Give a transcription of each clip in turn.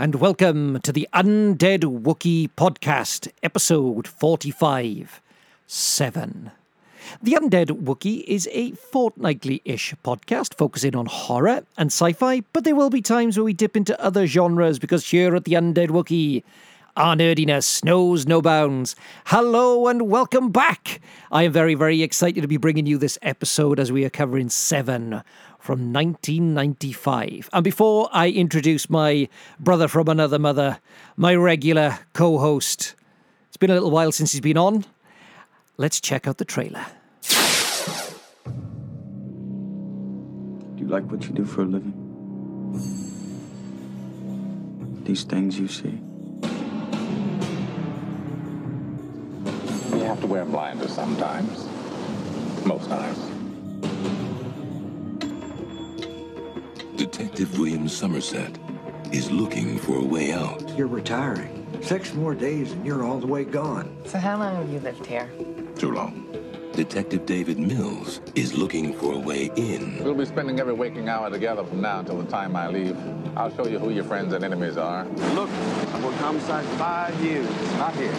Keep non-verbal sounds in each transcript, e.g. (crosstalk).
And welcome to the Undead Wookiee podcast, episode 45 7. The Undead Wookiee is a fortnightly ish podcast focusing on horror and sci fi, but there will be times where we dip into other genres because here at the Undead Wookiee, our nerdiness knows no bounds. Hello and welcome back. I am very, very excited to be bringing you this episode as we are covering Seven from 1995. And before I introduce my brother from another mother, my regular co host, it's been a little while since he's been on. Let's check out the trailer. Do you like what you do for a living? These things you see? You have to wear blinders sometimes. Most times. Detective William Somerset is looking for a way out. You're retiring. Six more days and you're all the way gone. So how long have you lived here? Too long. Detective David Mills is looking for a way in. We'll be spending every waking hour together from now until the time I leave. I'll show you who your friends and enemies are. Look, I've worked homicide five years. Not here.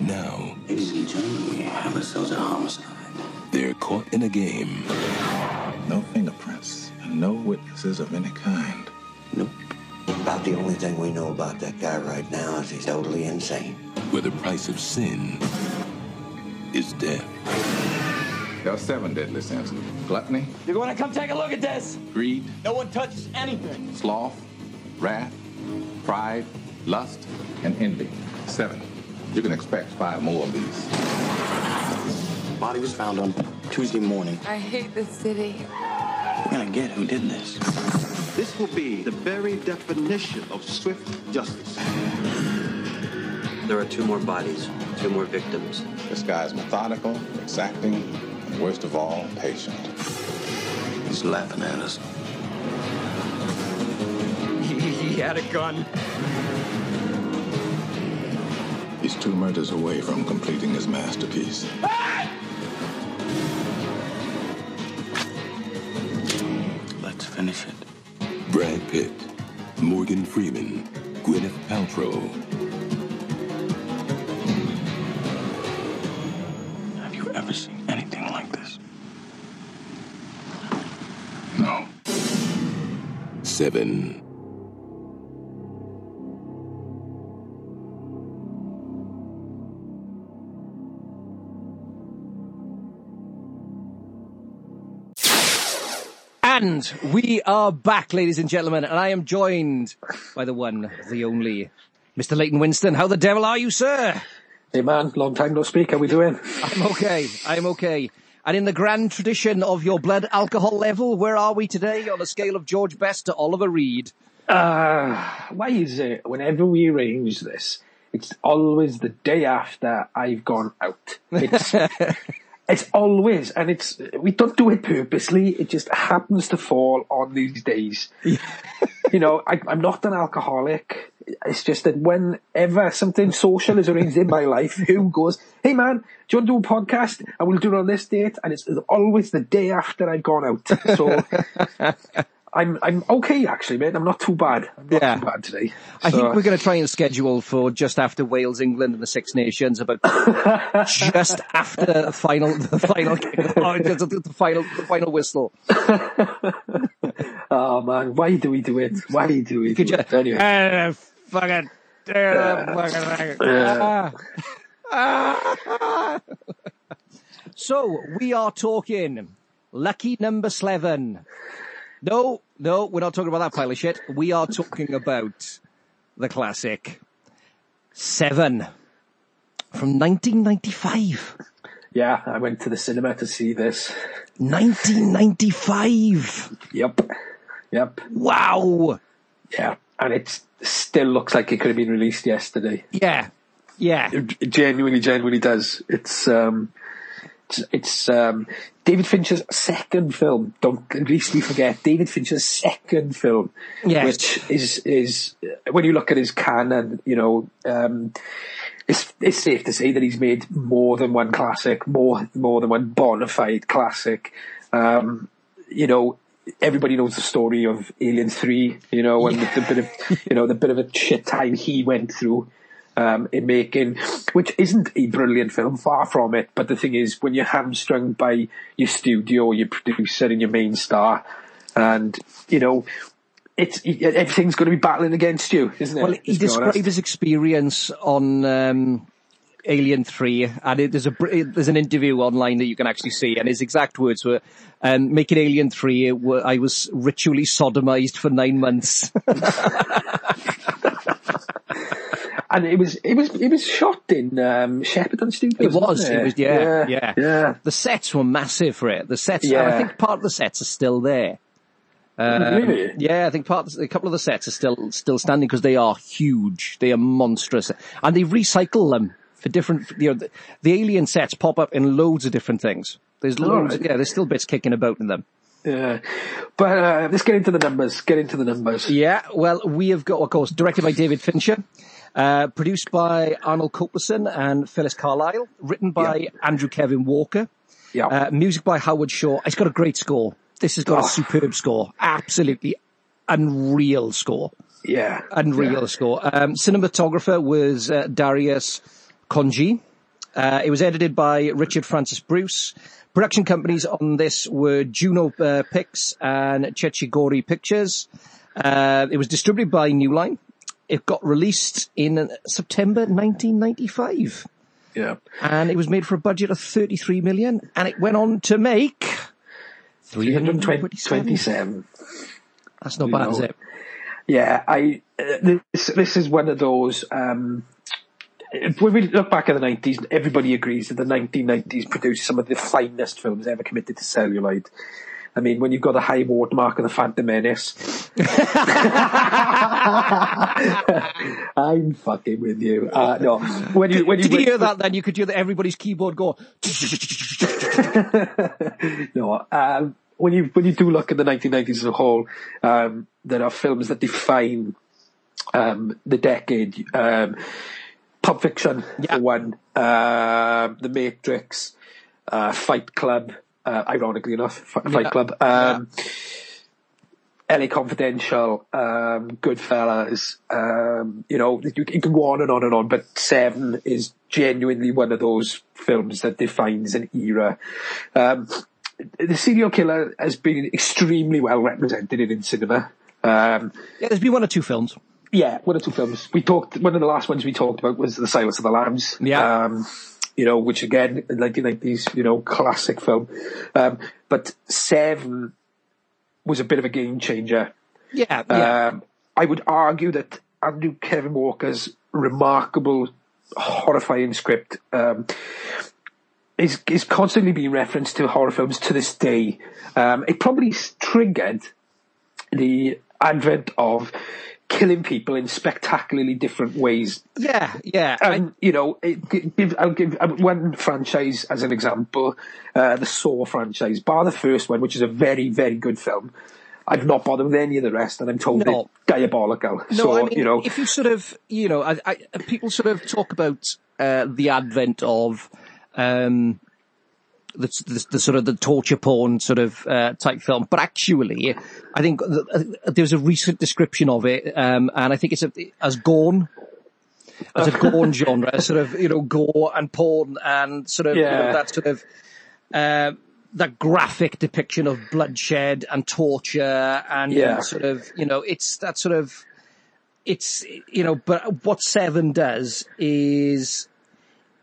Now, Ladies and gentlemen, we have ourselves a homicide. they're caught in a game No fingerprints and no witnesses of any kind. Nope. About the only thing we know about that guy right now is he's totally insane. where the price of sin is death. There are seven deadly sins. Gluttony, You're going to come take a look at this. greed, No one touches anything. sloth, wrath, pride, lust, and envy. Seven. You can expect five more of these. Body was found on Tuesday morning. I hate this city. We're gonna get who did this. This will be the very definition of swift justice. There are two more bodies, two more victims. This guy's methodical, exacting, and worst of all, patient. He's laughing at us. (laughs) he had a gun. He's two murders away from completing his masterpiece. Let's finish it. Brad Pitt, Morgan Freeman, Gwyneth Paltrow, Have you ever seen anything like this? No. Seven. And we are back, ladies and gentlemen, and I am joined by the one, the only, Mr. Leighton Winston. How the devil are you, sir? Hey man, long time no speak. How we doing? I'm okay. I'm okay. And in the grand tradition of your blood alcohol level, where are we today on a scale of George Best to Oliver Reed? Uh, why is it whenever we arrange this, it's always the day after I've gone out. It's, (laughs) it's always, and it's, we don't do it purposely. It just happens to fall on these days. you know, I, I'm not an alcoholic. It's just that whenever something social is arranged in my life, who goes, hey man, do you want to do a podcast? And we'll do it on this date. And it's always the day after I've gone out. So I'm, I'm okay actually, mate. I'm not too bad. I'm not Yeah. too bad today. I So- think we're going to try and schedule for just after Wales, England, and the Six Nations, about (laughs) just after the final, the final, (laughs) the final, the final whistle. (laughs) Oh man, why do we do it? Why do we do Could you? it? Anyway. Uh, fucking, uh, fucking. Ah. so we are talking lucky number seven. No, no, we're not talking about that pile of shit. We are talking about the classic Seven from 1995. Yeah, I went to the cinema to see this. 1995. Yep. Yep. Wow. Yeah. And it still looks like it could have been released yesterday. Yeah. Yeah. It genuinely, genuinely does. It's, um, it's, um, David Fincher's second film. Don't least we forget David Fincher's second film, Yes. which is is when you look at his canon, you know, um, it's it's safe to say that he's made more than one classic, more more than one bona fide classic. Um, you know, everybody knows the story of Alien Three, you know, and the, the bit of you know the bit of a shit time he went through um, in making, which isn't a brilliant film, far from it. But the thing is, when you're hamstrung by your studio, your producer, and your main star, and you know. It's everything's going to be battling against you, isn't it? Well, he honest. described his experience on um, Alien Three, and it, there's a there's an interview online that you can actually see, and his exact words were, um, "Making Alien Three, I was ritually sodomized for nine months." (laughs) and it was it was it was shot in um, Shepperton Studios. It was. wasn't It was. Yeah, yeah, yeah. yeah. The sets were massive for it. The sets. and I think part of the sets are still there. Um, Really? Yeah, I think part the- a couple of the sets are still still standing because they are huge. They are monstrous, and they recycle them for different. You know, the, the alien sets pop up in loads of different things. There's loads. right. Yeah, there's still bits kicking about in them. Yeah, but uh, let's get into the numbers. Get into the numbers. Yeah, well, we have got, of course, directed by David Fincher, uh, produced by Arnold Kopelson and Phyllis Carlyle. written by Andrew Kevin Walker, Yeah. uh, music by Howard Shore. It's got a great score. This has got Oh. a superb score. Absolutely unreal score. yeah, Unreal Yeah. score. Um, cinematographer was uh, Darius Khondji. Uh, it was edited by Richard Francis Bruce. Production companies on this were Juno uh, Pix and Cecchi Gori Pictures. Uh, it was distributed by New Line. It got released in September 1995 yeah. and it was made for a budget of 33 million and it went on to make 327. 327. That's not You bad, is it? Yeah, I uh, this this is one of those. Um, if when we look back at the nineties, everybody agrees that the nineteen nineties produced some of the finest films ever committed to celluloid. I mean, when you've got a high watermark of the Phantom Menace, (laughs) I'm fucking with you. Uh, no, when you when you, Did you hear that then? You could hear that everybody's keyboard go. (laughs) no, um, when you when you do look at the 1990s as a whole, um, there are films that define um, the decade. Um, Pulp Fiction, for one, um The Matrix, uh, Fight Club. Uh, ironically enough, (laughs) Fight Yeah. Club. Um, LA Confidential, um, Goodfellas, um, you know, you, you can go on and on and on, but Seven is genuinely one of those films that defines an era. Um, the serial killer has been extremely well represented in cinema. Um, Yeah, there's been one or two films. yeah, one or two films. We talked, one of the last ones we talked about was The Silence of the Lambs. Yeah. You know, which again, in 1990s, you know, (laughs) classic film. Um, but Seven was a bit of a game changer. Yeah, yeah. Um, I would argue that Andrew Kevin Walker's remarkable, horrifying script um, is is constantly being referenced to horror films to this day. Um, it probably triggered the advent of killing people in spectacularly different ways. yeah, yeah. And you know, it, give, I'll give one franchise as an example: uh, the Saw franchise. Bar the first one, which is a very, very good film. I've not bothered with any of the rest, and I'm told No. it's diabolical. No, so I mean, you know, if you sort of, you know, I, I, people sort of talk about uh, the advent of um, the, the, the sort of the torture porn sort of uh, type film, but actually, I think th- uh, there's a recent description of it, um, and I think it's a, as gorn. As a (laughs) gorn genre, sort of, you know, gore and porn and sort of, you know, that sort of, uh, that graphic depiction of bloodshed and torture and Yeah. sort of, you know, it's that sort of, it's, you know, but what Seven does is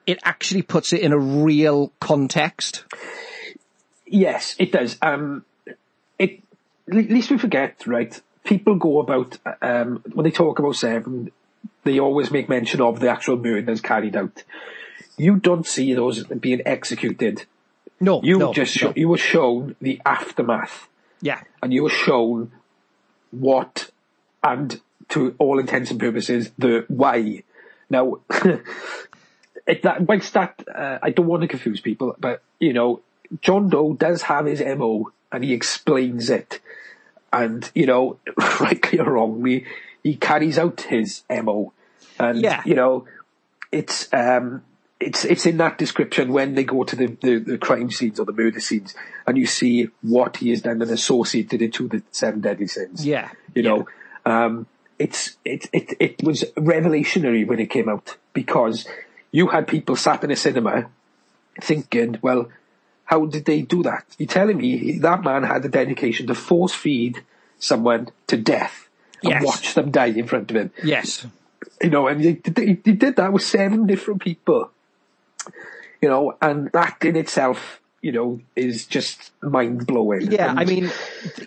it actually puts it in a real context. Yes, it does. Um, it, at least we forget, right? People go about, um, when they talk about Seven, they always make mention of the actual murders carried out. You don't see those being executed. No, You no, just, no. you were shown the aftermath Yeah. and you were shown what, and to all intents and purposes, the why. Now, (laughs) it, that, whilst that, uh, I don't want to confuse people, but, you know, John Doe does have his MO and he explains it. And, you know, (laughs) rightly or wrongly, he carries out his MO. And, Yeah. you know, it's, um, it's it's in that description when they go to the, the, the crime scenes or the murder scenes, and you see what he has done and associated it to the seven deadly sins. Yeah, you know, um, it's it it it was revelationary when it came out because you had people sat in a cinema thinking, well, how did they do that? You're telling me that man had the dedication to force feed someone to death and Yes. watch them die in front of him. Yes. You know, and he, did that with seven different people. You know, and that in itself, you know, is just mind blowing. Yeah, I mean,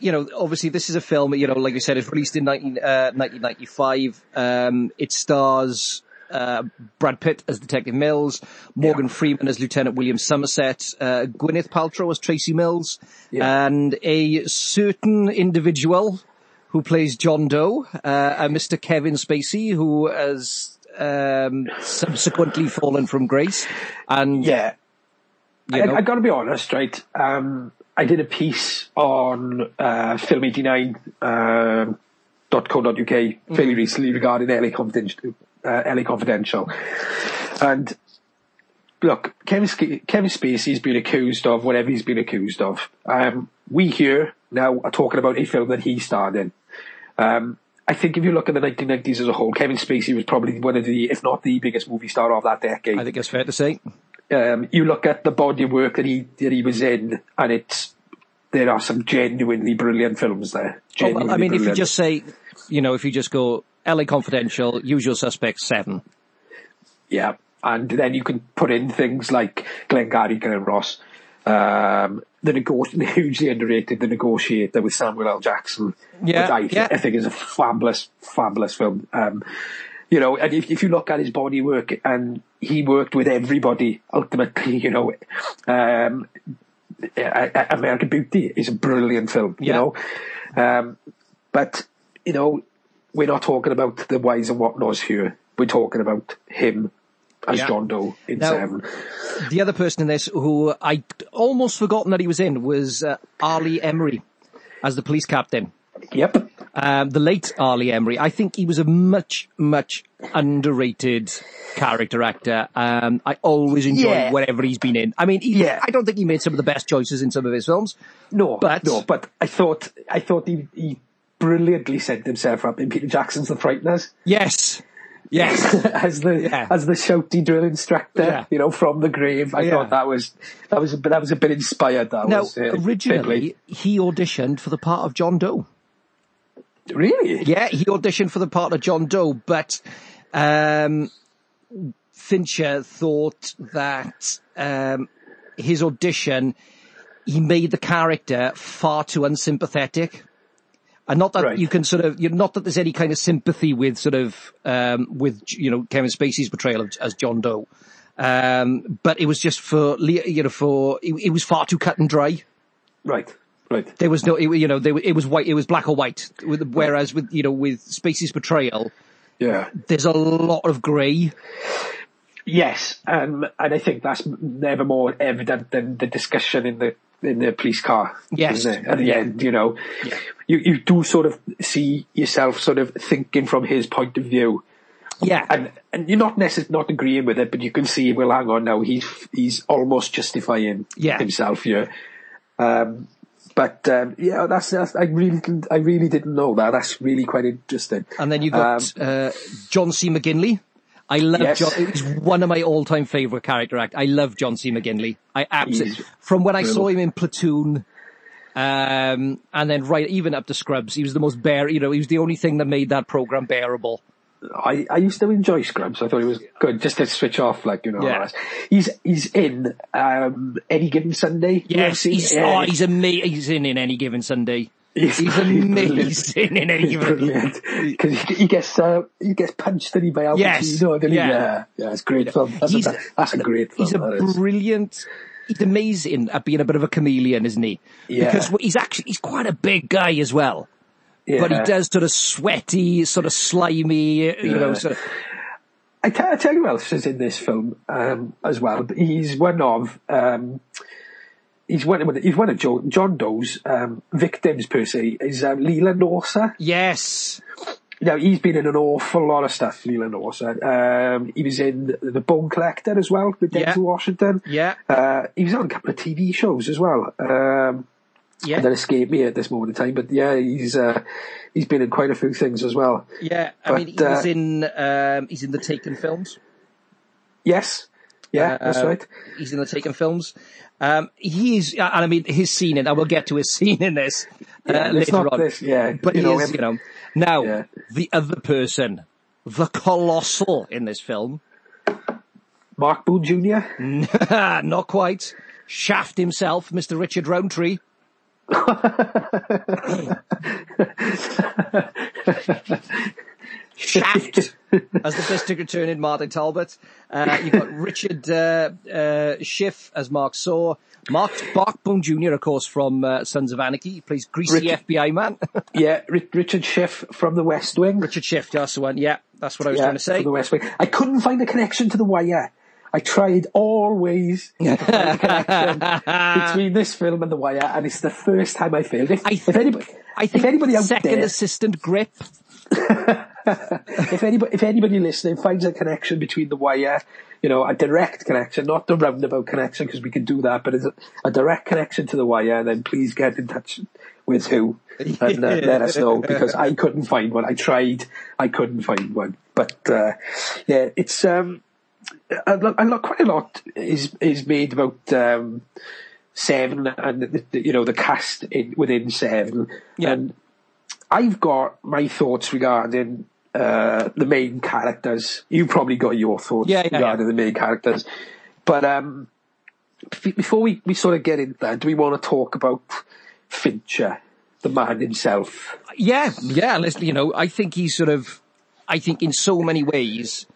you know, obviously this is a film, you know, like I said, it's released in 19, uh, 1995. Um, it stars uh, Brad Pitt as Detective Mills, Morgan Freeman as Lieutenant William Somerset, uh, Gwyneth Paltrow as Tracy Mills, and a certain individual who plays John Doe, uh, a Mr. Kevin Spacey, who has um, subsequently fallen from grace. And yeah, you I, know, I got to be honest, right? Um, I did a piece on uh, Film89 um, .co.uk fairly recently regarding LA Confidential, uh, LA Confidential, and look, Kevin, Kevin Spacey's been accused of whatever he's been accused of. Um, we here now are talking about a film that he starred in. Um, I think if you look at the 1990s as a whole, Kevin Spacey was probably one of the, if not the biggest movie star of that decade I think it's fair to say. um, you look at the body of work that he that he was in, and it's there are some genuinely brilliant films there. Oh, Genuinely well, I mean, if you just say, you know, if you just go LA Confidential, Usual Suspects, Seven. yeah, and then you can put in things like Glengarry Glen Ross, um, the (laughs) the hugely underrated, The Negotiator with Samuel L. Jackson, Yeah, which I, yeah. I think is a fabulous, fabulous film. Um, you know, and if, if you look at his body work, and he worked with everybody ultimately, (laughs) you know, um, American Beauty is a brilliant film, you Yeah. know, um, but you know, we're not talking about the whys and what nots here. We're talking about him as Yeah. John Doe in Now- Seven. The other person in this who I almost forgotten that he was in was uh, R. Lee Ermey as the police captain. Yep. Um, the late R. Lee Ermey. I think he was a much, much underrated character actor. Um, I always enjoy Yeah. whatever he's been in. I mean, he, Yeah. I don't think he made some of the best choices in some of his films. No, But- no, but I thought I thought he, he brilliantly set himself up in Peter Jackson's The Frighteners Yes. Yes. (laughs) as the Yeah. as the shouty drill instructor, Yeah. you know, from the grave. I Yeah. thought that was that was a bit that was a bit inspired. That now, was uh, originally, he auditioned for the part of John Doe. Really, Yeah, he auditioned for the part of John Doe, but um, Fincher thought that um, his audition, he made the character far too unsympathetic. And not that Right. you can sort of, you know, not that there's any kind of sympathy with sort of, um, with, you know, Kevin Spacey's portrayal of, as John Doe. Um, but it was just for, you know, for, it, it was far too cut and dry. right, right. There was no, it, you know, there, it was white, it was black or white. Whereas with, you know, with Spacey's portrayal, Yeah. there's a lot of grey. Yes, um, and I think that's never more evident than the discussion in the in the police car. Yes. At the end, you know, you you do sort of see yourself sort of thinking from his point of view. Yeah. and and you're not necessarily not agreeing with it, but you can see, well, hang on now, he's he's almost justifying Yeah. himself here. Um, but um, yeah, that's, that's I really didn't, I really didn't know that. That's really quite interesting. And then you got uh, John C. McGinley. I love Yes. John. He's one of my all-time favorite character act. I love John C. McGinley. I absolutely from when I saw him in Platoon, um, and then right even up to Scrubs, he was the most bear. You know, he was the only thing that made that program bearable. I, I used to enjoy Scrubs. I thought it was good just to switch off, like you know. Yeah. He's he's in um, any given Sunday. Yes, he's Yeah. oh, he's amazing. He's in in any given Sunday. He's, He's amazing in any brilliant because he, he gets uh, he gets punched he by Al Yes. Pacino, he? Yeah. yeah, yeah, it's a great film. That's, He's- a, that's a great film. He's a brilliant. He's amazing at being a bit of a chameleon, isn't he? Yeah. Because he's actually he's quite a big guy as well. yeah. But he does sort of sweaty, sort of slimy, you know, Yeah. sort of, I, t- I tell you who else is in this film um, as well. He's one of um, he's one of he's one of jo- John Doe's um, victims per se. Is um, Leland Orser. yes, Now he's been in an awful lot of stuff, Leland Orser. Um, he was in The Bone Collector as well with Denzel Yeah. Washington. Yeah. Uh, he was on a couple of TV shows as well. Um, Yeah. that escaped me at this moment in time, but yeah, he's uh, he's been in quite a few things as well. Yeah, I But, mean, he was uh, in um, he's in the Taken films. Yes, yeah, that's Uh, right. He's in the Taken films. Um, he's, and I mean, his scene, and I will get to his (laughs) scene in this uh, Yeah, later on. this, yeah, but you he know, is, you know. Now, Yeah. the other person, the colossal in this film, Mark Boone Jr. (laughs) not quite, Shaft himself, Mr. Richard Roundtree. (laughs) Shaft (laughs) as the district attorney Martin Talbot. Uh, you've got Richard uh, uh, Schiff as Mark Swarr. Mark Boone Jr., of course, from uh, Sons of Anarchy. He plays greasy Richard- FBI man. (laughs) Yeah, Ri- Richard Schiff from The West Wing. Richard Schiff, that's the one. Yeah, that's what I was yeah, trying to say. from The West Wing. I couldn't find a connection to The Wire. I tried all ways to find a connection (laughs) between this film and The Wire, and it's the first time I failed. If, I if think, anybody, I think if anybody out second there, assistant grip. If anybody, if anybody listening finds a connection between the wire, you know, a direct connection, not the roundabout connection, because we can do that, but it's a, a direct connection to the wire, then please get in touch with who and uh, let us know, (laughs) because I couldn't find one. I tried, I couldn't find one, but uh, yeah, it's um, a lot, a lot, quite a lot is is made about. Um, Seven and you know the cast in, within Seven, Yeah. and I've got my thoughts regarding uh, the main characters. You probably got your thoughts Yeah, yeah, regarding the main characters, but um, before we, we sort of get into that, do we want to talk about Fincher, the man himself? Yeah, yeah. Let's, you know, I think he's sort of, I think in so many ways,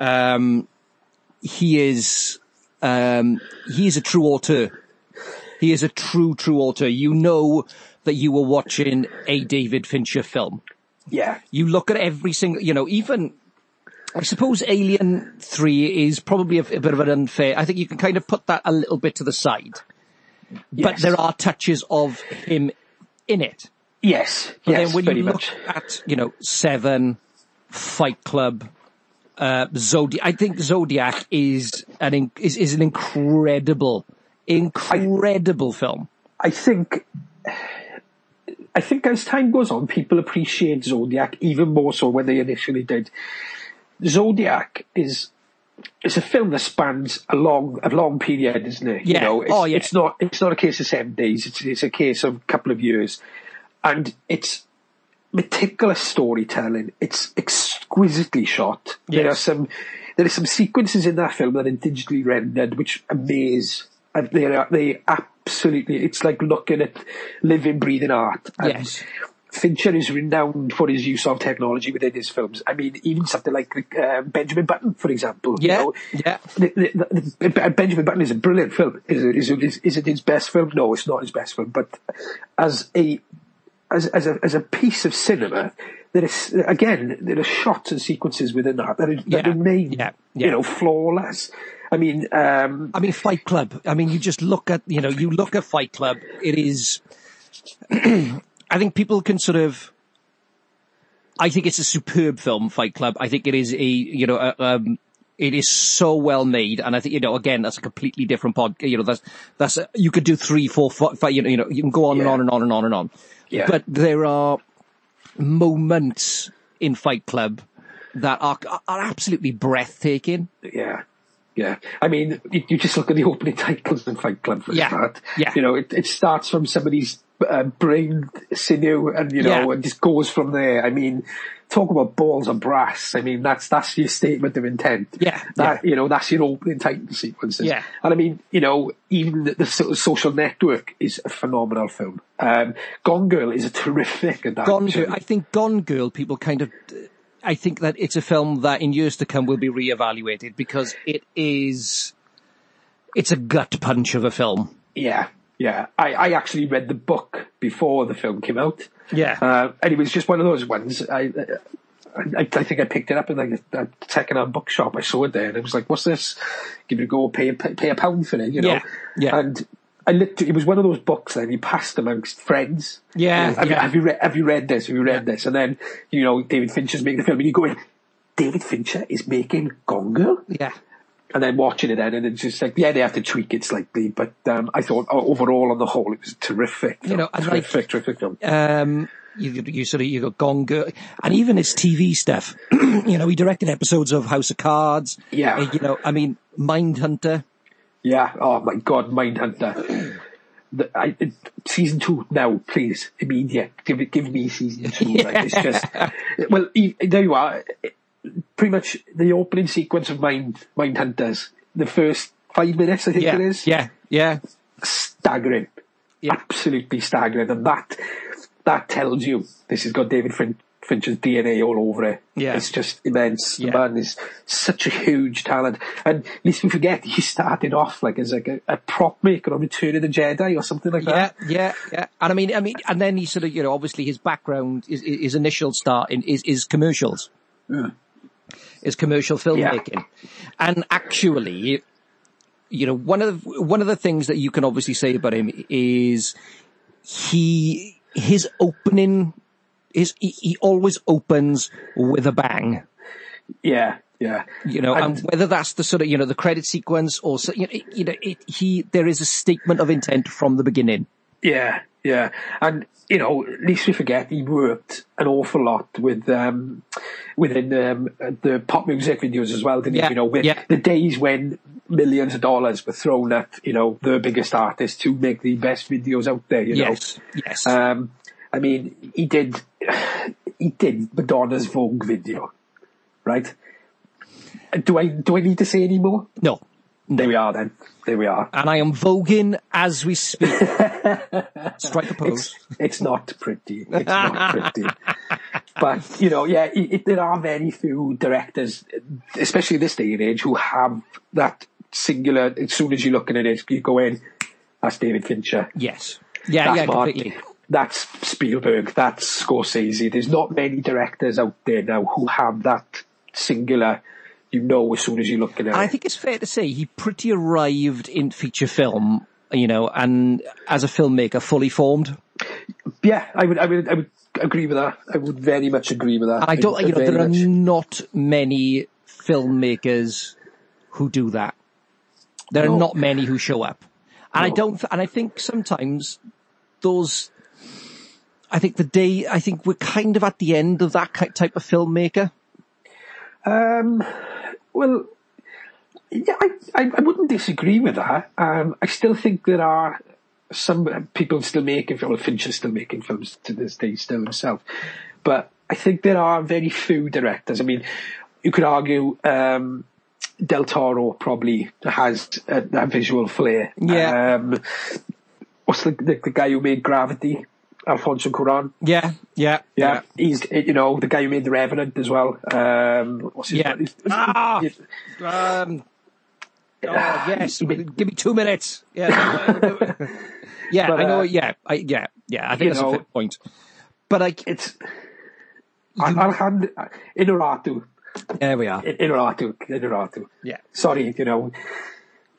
um, he is, um, he is a true auteur. He is a true, true auteur. You know that you were watching a David Fincher film. Yeah, You look at every single, you know, even, I suppose Alien 3 is probably a, a bit of an unfair, I think you can kind of put that a little bit to the side. But there are touches of him in it. yes, But yes, then when you look much. at, you know, Seven, Fight Club, uh, Zodiac, I think Zodiac is an, in, is, is an incredible, incredible film. I think. I think as time goes on, people appreciate Zodiac even more so when they initially did. Zodiac is it's a film that spans a long a long period, isn't it? Yeah. You know, it's, Oh, yeah. it's not it's not a case of seven days. It's it's a case of a couple of years, and it's meticulous storytelling. It's exquisitely shot. There are some there are some sequences in that film that are digitally rendered which amaze. And they are they absolutely. It's like looking at living, breathing art. And Yes. Fincher is renowned for his use of technology within his films. I mean, even something like uh, Benjamin Button, for example. you Yeah, know, yeah. the, the, the, Benjamin Button is a brilliant film. Is it, is, it, is, is it his best film? No, it's not his best film. But as a as as a as a piece of cinema, there is again there are shots and sequences within that that, are, that Yeah, remain yeah, you know flawless. I mean, um, I mean, Fight Club. I mean, you just look at, you know, you look at Fight Club. It is, (clears throat) I think people can sort of, I think it's a superb film, Fight Club. I think it is a, you know, a, um, it is so well made, and I think you know. Again, that's a completely different pod. You know, that's that's a, you could do three, four, five. you know, you know, you can go on and on and on and on and on. Yeah. But there are moments in Fight Club that are are absolutely breathtaking. Yeah. Yeah. I mean, you, just look at the opening (laughs) titles in Fight Club for Yeah. start. Yeah. You know, it, it starts from somebody's uh, brain sinew and, you know, Yeah. and just goes from there. I mean, talk about balls of brass. I mean, that's, that's your statement of intent. Yeah, That, you know, that's your opening title sequences. Yeah. And I mean, you know, even the, the so- social network is a phenomenal film. Um, Gone Girl is a (laughs) terrific adaptation. Gone Girl. I think Gone Girl. People kind of. I think that it's a film that in years to come will be reevaluated because it is. It's a gut punch of a film. Yeah, yeah. I, I actually read the book before the film came out. Yeah. Uh, and it was just one of those ones. I, I, I think I picked it up in like a, a second-hand bookshop. I saw it there, and it was like, "What's this?" Give it a go. Pay a pay a pound for it, you know. Yeah, yeah. And I literally, it was one of those books that you passed amongst friends. Yeah, Have, You, have you read? Have you read this? Have you read this? And then you know David Fincher's making the film, and you go in. David Fincher is making Gone Girl, Yeah. and then watching it, then, and it's just like, yeah, they have to tweak it slightly, but um, I thought overall, on the whole, it was terrific. You know, and like- terrific, terrific film. um, you, you sort of you got Gone Girl, and even his TV stuff. (clears throat) you know, he directed episodes of House of Cards. Yeah. You know, I mean, Mindhunter. Yeah. Oh my God, Mindhunter. The, I, it, season two now, please, immediate. Give it, give me season two. (laughs) Like, it's just, well, e- there you are. Pretty much the opening sequence of Mind Mindhunters. The first five minutes, I think Yeah, it is. yeah, yeah. Staggering. Yeah. Absolutely staggering, and that that tells you this has got David fin- Fincher's DNA all over it. Yeah. It's just immense. The Yeah. man is such a huge talent. And lest we forget, he started off like as like a, a prop maker on Return of the Jedi or something like Yeah, that. yeah, yeah. Yeah. And I mean, I mean, and then he sort of, you know, obviously his background, his, his initial start in is, is commercials. Hmm. Is commercial filmmaking. And actually, you know, one of the, one of the things that you can obviously say about him is he, his opening is, he, he always opens with a bang. Yeah, yeah. you know, and, And- whether that's the sort of, you know, the credit sequence or, so- you know, it, you know it, he, there is a statement of intent from the beginning. Yeah, yeah. And, you know, at least we forget he worked an awful lot with, um, within, um, the pop music videos as well, didn't Yeah, he? You know, with yeah. the days when millions of dollars were thrown at, you know, the biggest artists to make the best videos out there, you Yes, know. yes. Um, I mean, he did, he did Madonna's Vogue video, right? Do I, do I need to say any more? no. There we are then. There we are. And I am voguing as we speak. (laughs) Strike a pose. It's, it's not pretty. It's not pretty. But you know, yeah, it, it, there are very few directors, especially this day and age, who have that singular. As soon as you're looking at it, you go in. That's David Fincher. Yes. Yeah, That's yeah, completely. That's Spielberg. That's Scorsese. There's not many directors out there now who have that singular. You know, as soon as you look at it. I think it's fair to say he pretty arrived in feature film, you know, and as a filmmaker, fully formed. Yeah, I would. I would. I would agree with that. I would very much agree with that. And I don't, you know, there are not many filmmakers who do that. There No. are not many who show up. And I don't, and I think sometimes those, I think the day, I think we're kind of at the end of that type of filmmaker. Um, well, yeah, I, I, I wouldn't disagree with that. Um, I still think there are some people still making films. Well, Fincher's still making films to this day, still himself. But I think there are very few directors. I mean, you could argue um, Del Toro probably has a, a visual flair. Yeah. Um, what's the, the the guy who made Gravity? Alfonso Cuarón. Yeah, yeah, Yeah, he's you know the guy who made The Revenant as well. Um, what's his Yeah. name? Ah! Um, oh, yes, give me two minutes. Yeah, (laughs) yeah, But, I know. uh, Yeah, I, yeah, yeah. I think that's know, a fair point. But like, It's Alejandro Inarritu. there we are. Inarritu. Inarritu. Yeah. Sorry, you know,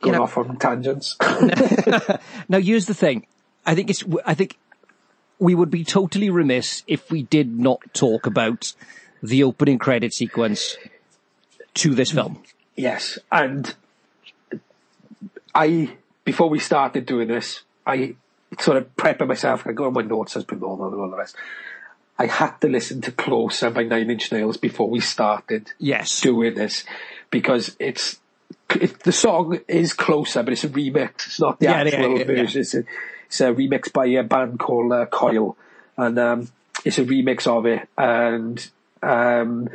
going know- off on tangents. (laughs) (laughs) Now, here's the thing. I think it's. I think we would be totally remiss if we did not talk about the opening credit sequence to this film. yes, and I before we started doing this, I sort of prepped myself. I go on my notes as normal and all the rest. I had to listen to Closer by Nine Inch Nails before we started. Yes. doing this because it's it, the song is closer, but it's a remix. It's not the Yeah, yeah, actual yeah, yeah. version. It's, a, it's a remix by a band called uh, Coil, and um, it's a remix of it. And um,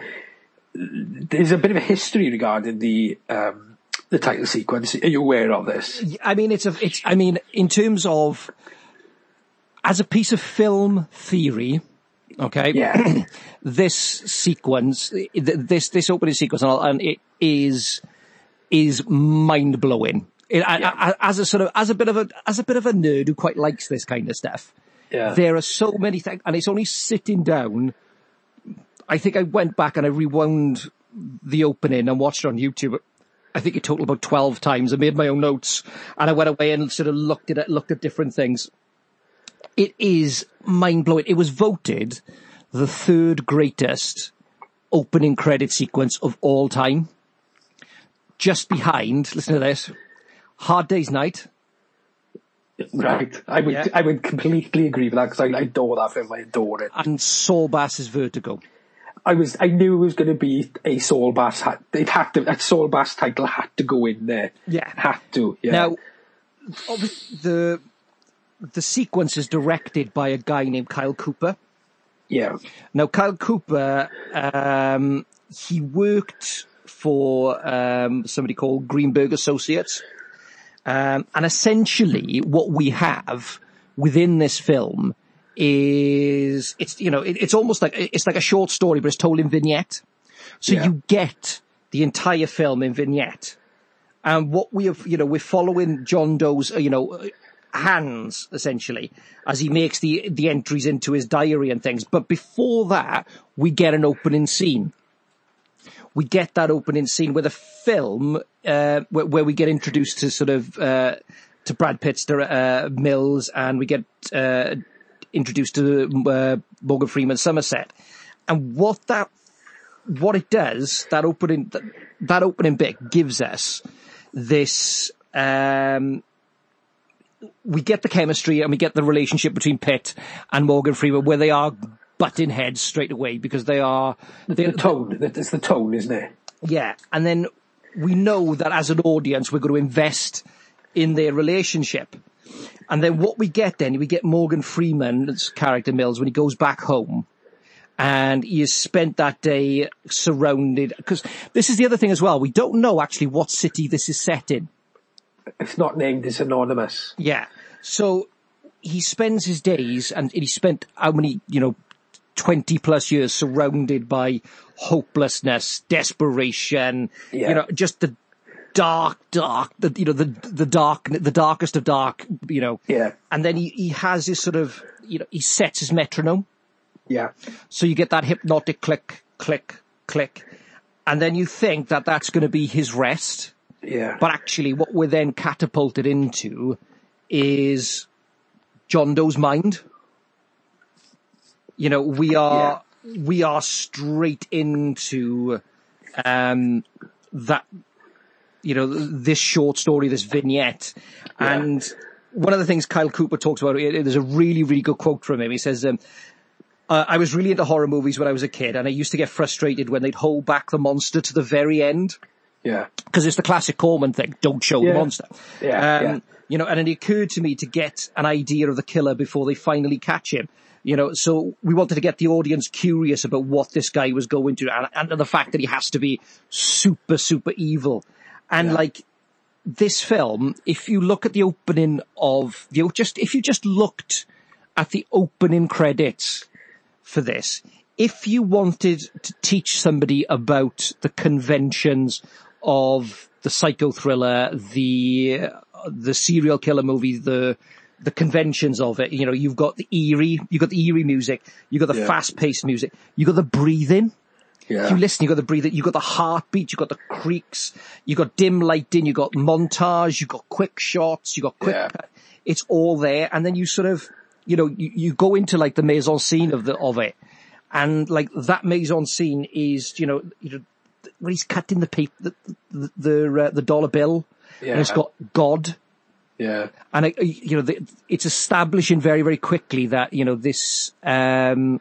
there's a bit of a history regarding the um, the title sequence. Are you aware of this? I mean, it's a. It's. I mean, in terms of as a piece of film theory. Okay. Yeah. (clears throat) this sequence, this this opening sequence, and it is is mind blowing. It, I, I, as a sort of as a bit of a as a bit of a nerd who quite likes this kind of stuff, Yeah. there are so many things, and it's only sitting down. I think I went back and I rewound the opening and watched it on YouTube I think it totaled about 12 times. I made my own notes and I went away and sort of looked at it, looked at different things. It is mind blowing. It was voted the third greatest opening credit sequence of all time. Just behind, listen to this, Hard Day's Night. Right. I would Yeah. I would completely agree with that because I, I adore that film. I adore it. And Saul Bass's Vertigo. I was I knew it was going to be a Saul Bass. It had to. That Saul Bass title had to go in there. Yeah. Had to. Yeah. Now, the the sequence is directed by a guy named Kyle Cooper. yeah. Now, Kyle Cooper, um, he worked for um, somebody called Greenberg Associates, um, and essentially, what we have within this film is it's you know it, it's almost like it's like a short story, but it's told in vignette. So Yeah. you get the entire film in vignette. And what we have, you know, we're following John Doe's, uh, you know, hands essentially as he makes the the entries into his diary and things. But before that, we get an opening scene. We get that opening scene with a film uh, where, where we get introduced to sort of uh, to Brad Pitt's uh, Mills, and we get uh, introduced to uh, Morgan Freeman Somerset. And what that what it does, that opening, that, that opening bit gives us this, um, we get the chemistry and we get the relationship between Pitt and Morgan Freeman where they are butting heads straight away because they are, The, they, the tone. It's the tone, isn't it? yeah. And then we know that as an audience, we're going to invest in their relationship. And then what we get then, we get Morgan Freeman's character Mills when he goes back home and he has spent that day surrounded, because this is the other thing as well. We don't know actually what city this is set in. It's not named. It's anonymous. Yeah. So he spends his days and he spent how many, you know, 20 plus years surrounded by hopelessness, desperation, Yeah. you know, just the dark, dark, the, you know, the, the dark, the darkest of dark, you know. Yeah. And then he, he has his sort of, you know, he sets his metronome. Yeah. So you get that hypnotic click, click, click. And then you think that that's going to be his rest. Yeah. But actually, what we're then catapulted into is John Doe's mind. You know, we are we are straight into um, that. You know, this short story, this vignette, and one of the things Kyle Cooper talks about. There's a really, really good quote from him. He says. Um, uh, I was really into horror movies when I was a kid, and I used to get frustrated when they'd hold back the monster to the very end Yeah. because it's the classic Corman thing. Don't show Yeah. the monster. Yeah, Um, yeah. You know, and it occurred to me to get an idea of the killer before they finally catch him. You know, so we wanted to get the audience curious about what this guy was going to, and, and the fact that he has to be super, super evil. And like this film, if you look at the opening of the just if you just looked at the opening credits for this, if you wanted to teach somebody about the conventions of the psycho thriller, the uh, the serial killer movie, the the conventions of it, you know, you've got the eerie, you've got the eerie music, you've got the Yeah. fast paced music, you've got the breathing. Yeah. You listen, you've got the breathing, you've got the heartbeat, you've got the creaks, you've got dim lighting, you've got montage, you've got quick shots, you've got quick Yeah. It's all there. And then you sort of, you know, you, you go into like the mise en scene of the, of it. And like that mise en scene is, you know, you know, when he's cutting the paper, the, the, the, uh, the dollar bill and it's Yeah. got God Yeah. and you know, the, it's establishing very, very quickly that you know this, um,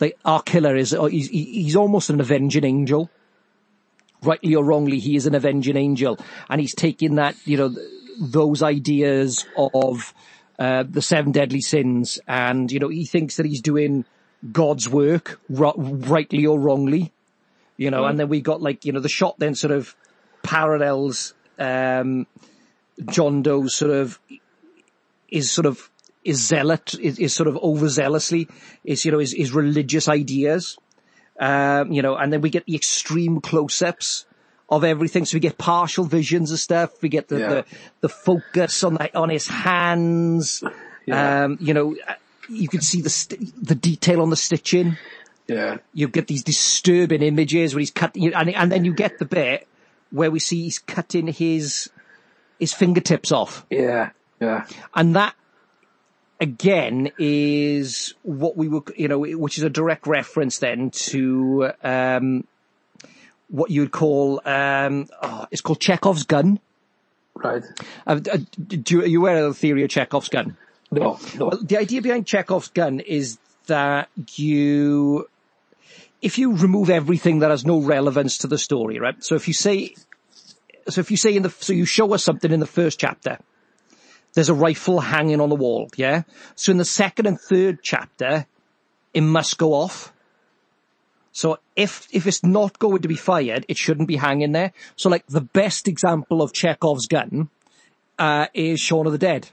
like our killer is uh, he's, he's almost an avenging angel, rightly or wrongly, he is an avenging angel, and he's taking that you know those ideas of uh, the seven deadly sins, and you know he thinks that he's doing God's work, ro- rightly or wrongly, you know, and then we got like you know the shot then sort of parallels. Um, John Doe sort of is sort of is zealot is, is sort of overzealously is you know his, his religious ideas, um, you know, and then we get the extreme close-ups of everything. So we get partial visions of stuff. We get the Yeah. the, the focus on the, on his hands. Yeah. Um, you know, you can see the st- the detail on the stitching Yeah. you get these disturbing images where he's cutting, you, and, and then you get the bit where we see he's cutting his his fingertips off. Yeah, yeah. And that again is what we were, you know, which is a direct reference then to um, what you would call um, oh, it's called Chekhov's gun. Right. Uh, uh, do you, are you aware of the theory of Chekhov's gun? No, no. Well, the idea behind Chekhov's gun is that you, if you remove everything that has no relevance to the story, right? So if you say, so if you say in the, so you show us something in the first chapter, there's a rifle hanging on the wall, yeah? So in the second and third chapter, it must go off. So if, if it's not going to be fired, it shouldn't be hanging there. So like the best example of Chekhov's gun, uh, is Shaun of the Dead.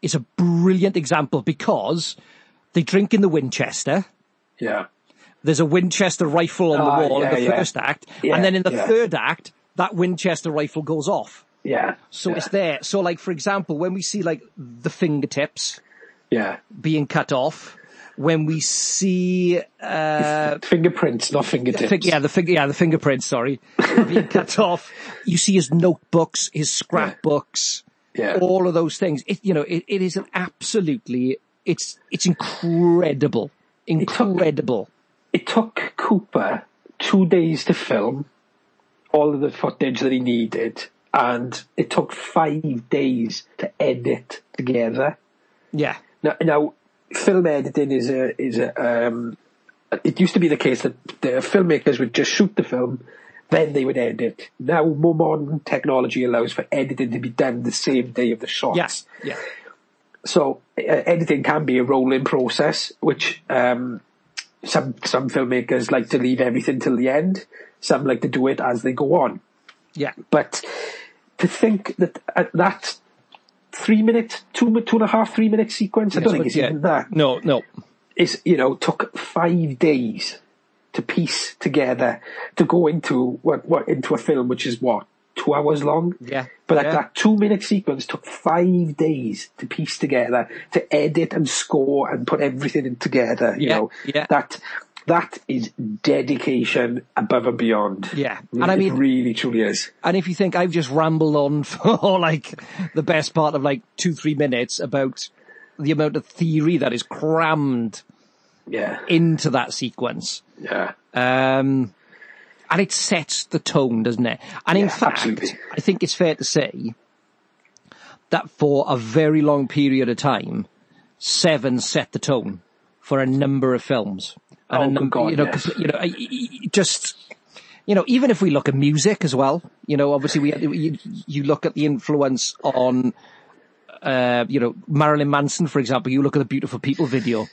It's a brilliant example because they drink in the Winchester. Yeah. There's a Winchester rifle on Ah, the wall yeah, in the yeah. first act. Yeah, and then in the yeah. third act, that Winchester rifle goes off. Yeah. So yeah. it's there. So like, for example, when we see like the fingertips Yeah. being cut off, when we see, uh, Fingerprints, not fingertips. fig- yeah, the fig- yeah, the fingerprints, sorry, (laughs) being cut off. You see his notebooks, his scrapbooks, Yeah. all of those things. It, you know, it, it is an absolutely, it's, it's incredible. Incredible. It took Cooper two days to film all of the footage that he needed, and it took five days to edit together. Yeah. Now, now film editing is a is a. Um, it used to be the case that the filmmakers would just shoot the film, then they would edit. Now, more modern technology allows for editing to be done the same day of the shots. Yes. Yeah. So uh, editing can be a rolling process, which um, some some filmmakers like to leave everything till the end. Some like to do it as they go on. Yeah. But to think that uh, that three minute, two two and a half, three minute sequence, I don't think it's Yeah. even that. No, no. Is you know took five days to piece together to go into what what into a film which is what two hours long. Yeah. But that, Yeah. that two minute sequence took five days to piece together, to edit and score and put everything in together. You Yeah, know, yeah. that that is dedication above and beyond. Yeah. It- And I it mean- really truly is. And if you think I've just rambled on (laughs) for like the best part of like two, three minutes about the amount of theory that is crammed Yeah, into that sequence. yeah, Um, and it sets the tone, doesn't it? And in fact, absolutely. I think it's fair to say that for a very long period of time, Seven set the tone for a number of films. And Oh, a number, God, you know, yes. you know, just, you know, even if we look at music as well, you know, obviously we, you, you look at the influence on, uh, you know, Marilyn Manson, for example, you look at the Beautiful People video.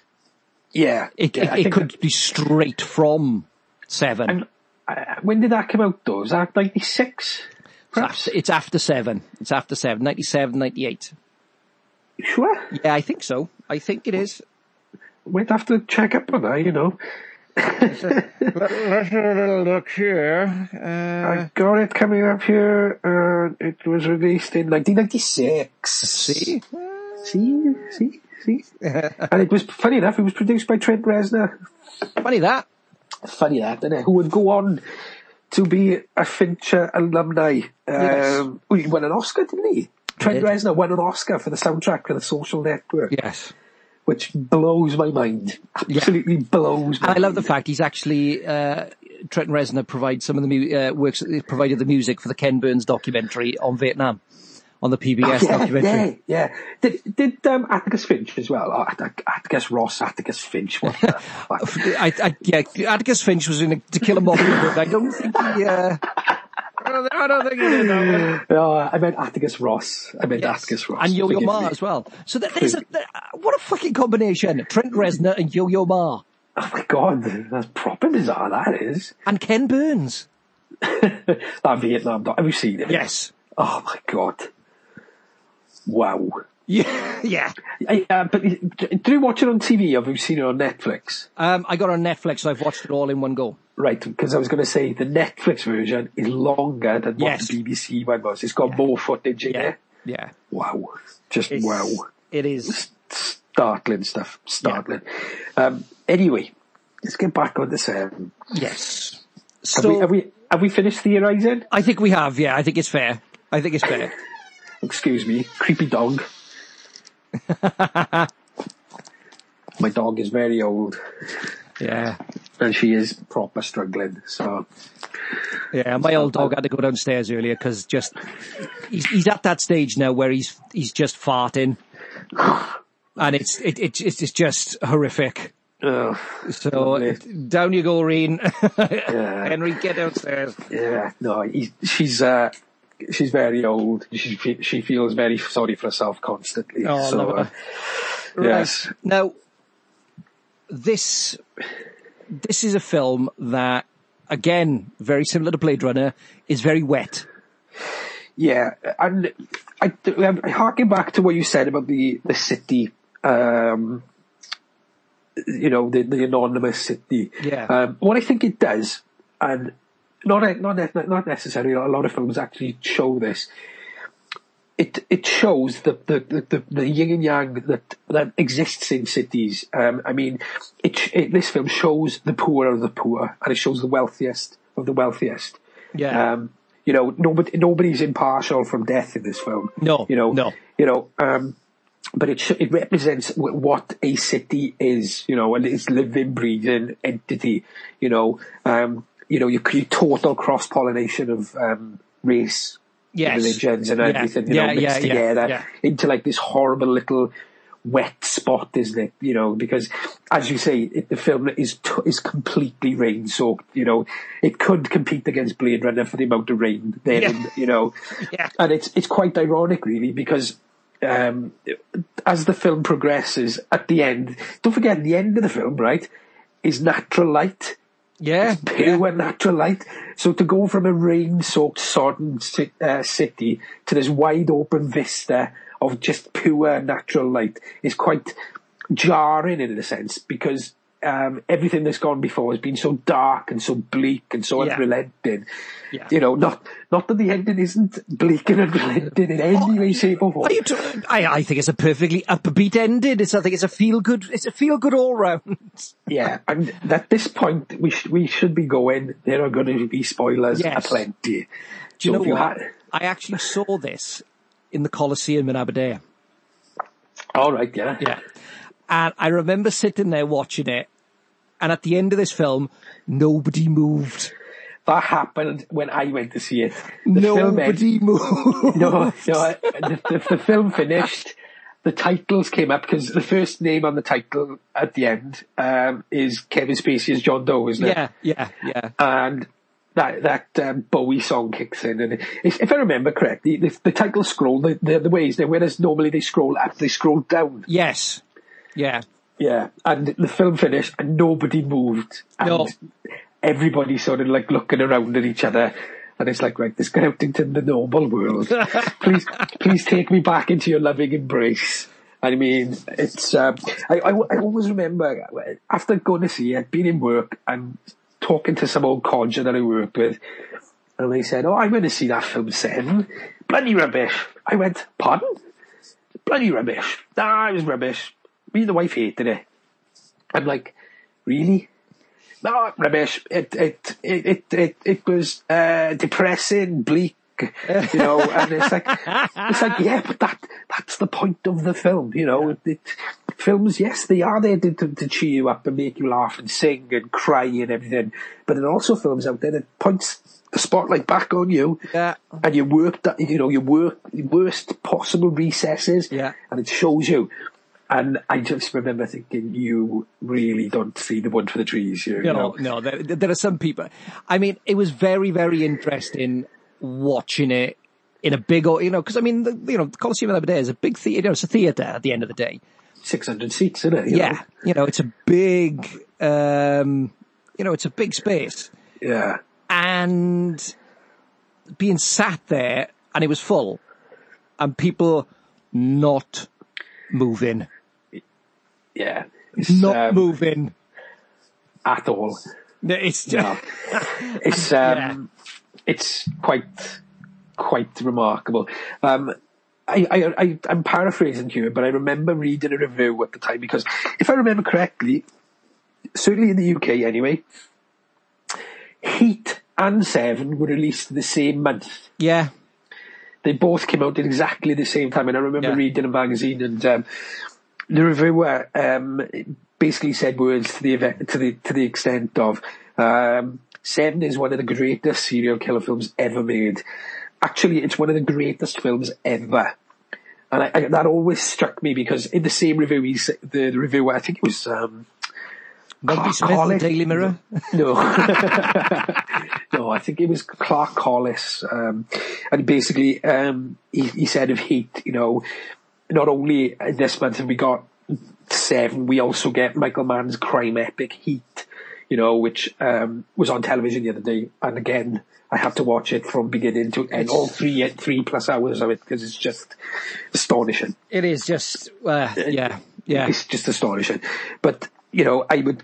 yeah. It, yeah, it, it could be straight from Seven. And when did that come out though? Was that ninety six? It's after, it's after seven. It's after seven. 97, 98. Sure. Yeah, I think so. I think it is. We'd have to check up on that. You know, Let's have a little look here. I got it coming up here. Uh, it was released in nineteen ninety six. see? see, see, see. (laughs) and it was funny enough. It was produced by Trent Reznor. Funny that. Funny that, isn't it? Who would go on to be a Fincher alumni. Yes. Um, oh, he won an Oscar, didn't he? Trent did. Reznor won an Oscar for the soundtrack for The Social Network, Yes. which blows my mind. Absolutely blows my And I love the fact he's actually, uh, Trent Reznor provides some of the mu- uh, works, provided the music for the Ken Burns documentary on Vietnam, on the PBS yeah, documentary. yeah, yeah. Did, did um, Atticus Finch as well? Oh, Att- Atticus Ross, Atticus Finch. What the? (laughs) I, I, yeah, Atticus Finch was in a, To Kill a Mockingbird. (laughs) I don't think he, uh, I don't, I don't think he did that one. (laughs) No, I meant Atticus Ross. I meant Yes. Atticus Ross. And Yo-Yo Ma me. as well. So that, there's a, there- what a fucking combination. Trent Reznor and Yo-Yo Ma. Oh my god, that's proper bizarre, that is. And Ken Burns. That Vietnam doc. Have you seen it? Yes. Oh my god. Wow. Yeah, (laughs) yeah. I, uh, but do you watch it on TV or have you seen it on Netflix? Um, I got it on Netflix, so I've watched it all in one go. Right, because I was going to say the Netflix version is longer than what Yes. the BBC one was. It's got more footage in Yeah, there. yeah. Wow. Just It's- wow. It is. Startling stuff. Startling. Um, anyway, let's get back on the seven. Yes. Have So we, have we, have we finished theorising? I think we have. Yeah, I think it's fair. I think it's fair. (laughs) Excuse me, creepy dog. (laughs) My dog is very old. Yeah. And she is proper struggling, so. Yeah, my old dog had to go downstairs earlier because just he's, he's at that stage now where he's he's just farting, (sighs) and it's it, it it's it's just horrific. Ugh, So lovely. down you go, Reen. (laughs) Yeah. Henry, get downstairs. Yeah, no, he, she's uh, she's very old. She she feels very sorry for herself constantly. Oh, I so, love her. uh, yes, Right. Now, this this is a film that, again, very similar to Blade Runner, is very wet. yeah, and I, I harking back to what you said about the the city. Um, you know, the, the anonymous city. Yeah. Um, what I think it does, and not not not necessarily a lot of films actually show this. It it shows the the, the, the, yin and yang that that exists in cities. Um, I mean, it, it this film shows the poor of the poor, and it shows the wealthiest of the wealthiest. Yeah. Um, you know, nobody nobody's impartial from death in this film. No, you know, no. you know. Um, but it sh- it represents w- what a city is, you know, and it's living, breathing entity, you know. Um, you know, you, you total cross pollination of um, race, Yes. religions, and Yeah. everything, you Yeah, know, mixed yeah, yeah, together yeah. into like this horrible little wet spot, isn't it? You know, because as you say, it, the film is t- is completely rain soaked. You know, it could compete against Blade Runner for the amount of rain there. Yeah. You know, (laughs) Yeah. and it's it's quite ironic, really, because um, as the film progresses, at the end, don't forget the end of the film, right, is natural light Yeah. pure natural light. So to go from a rain-soaked, sodden uh, city to this wide open vista of just pure natural light is quite jarring in a sense because um, everything that's gone before has been so dark and so bleak and so Yeah. unrelenting. Yeah. You know, not not that the ending isn't bleak and unrelenting in any way, shape, or form. Are you t- I, I think it's a perfectly upbeat ending. It's, I think it's a feel good. It's a feel good all round. Yeah, and at this point, we sh- we should be going. There are going to be spoilers Yes. aplenty. Do you So know you what? had- I actually saw this in the Coliseum in Aberdeen. All right, yeah, Yeah. And I remember sitting there watching it, and at the end of this film, nobody moved. That happened when I went to see it. The film Nobody moved. no, no. The, the, the film finished. The titles came up because the first name on the title at the end um, is Kevin Spacey as John Doe, isn't it? Yeah, yeah, yeah. And that that um, Bowie song kicks in, and if, if I remember correctly, the, the title scroll the, the the ways they whereas normally they scroll up, they scroll down. Yes. Yeah. Yeah, and the film finished and nobody moved. And No. everybody sort of like looking around at each other. And it's like, right, let's get out into the normal world. (laughs) please, please take me back into your loving embrace. I mean, it's, um, I, I, I always remember after going to see it, being in work and talking to some old codger that I worked with, and they said, oh, I went to see that film Seven. Bloody rubbish. I went, pardon? Bloody rubbish. Nah, it was rubbish. Me and the wife hated it. I'm like, really? No, rubbish. It it it it it, it was uh, depressing, bleak, you know. and it's like it's like yeah, but that that's the point of the film, you know. It, it, films, yes, they are there to, to, to cheer you up and make you laugh and sing and cry and everything. But there are also films out there that points the spotlight back on you Yeah. and you work that you know your work worst possible recesses Yeah. and it shows you and I just remember thinking you really don't see the wood for the trees here you No, know no, there, there are some people. I mean, it was very, very interesting watching it in a big, you know, because I mean, the, you know, the Coliseum of Aberdeen is a big theatre. You know, it's a theatre at the end of the day. 600 seats isn't it you yeah, know? you know, it's a big, um, you know, it's a big space, yeah and being sat there and it was full, and people not moving, yeah it's not um, moving. at all It's just, no. it's (laughs) (laughs) um it's quite quite remarkable um I, I, I, I'm paraphrasing here, but I remember reading a review at the time because if I remember correctly, certainly in the UK anyway, heat and Seven were released the same month. Yeah. They both came out at exactly the same time, and I remember Yeah. reading a magazine, and um, the reviewer um, basically said words to the event, to the to the extent of um, Seven is one of the greatest serial killer films ever made. Actually, it's one of the greatest films ever. And I, I, that always struck me because in the same review, he, the, the reviewer, I think it was um, Smith, Collis. Daily Mirror. No, (laughs) no, I think it was Clark Collis, um, and basically um, he, he said of Heat, you know, not only this month have we got seven, we also get Michael Mann's crime epic Heat, you know, which um, was on television the other day, and again. I had to watch it from beginning to end, all three three plus hours of it because it's just astonishing. It is just, uh, yeah, yeah. It's just astonishing. But you know, I would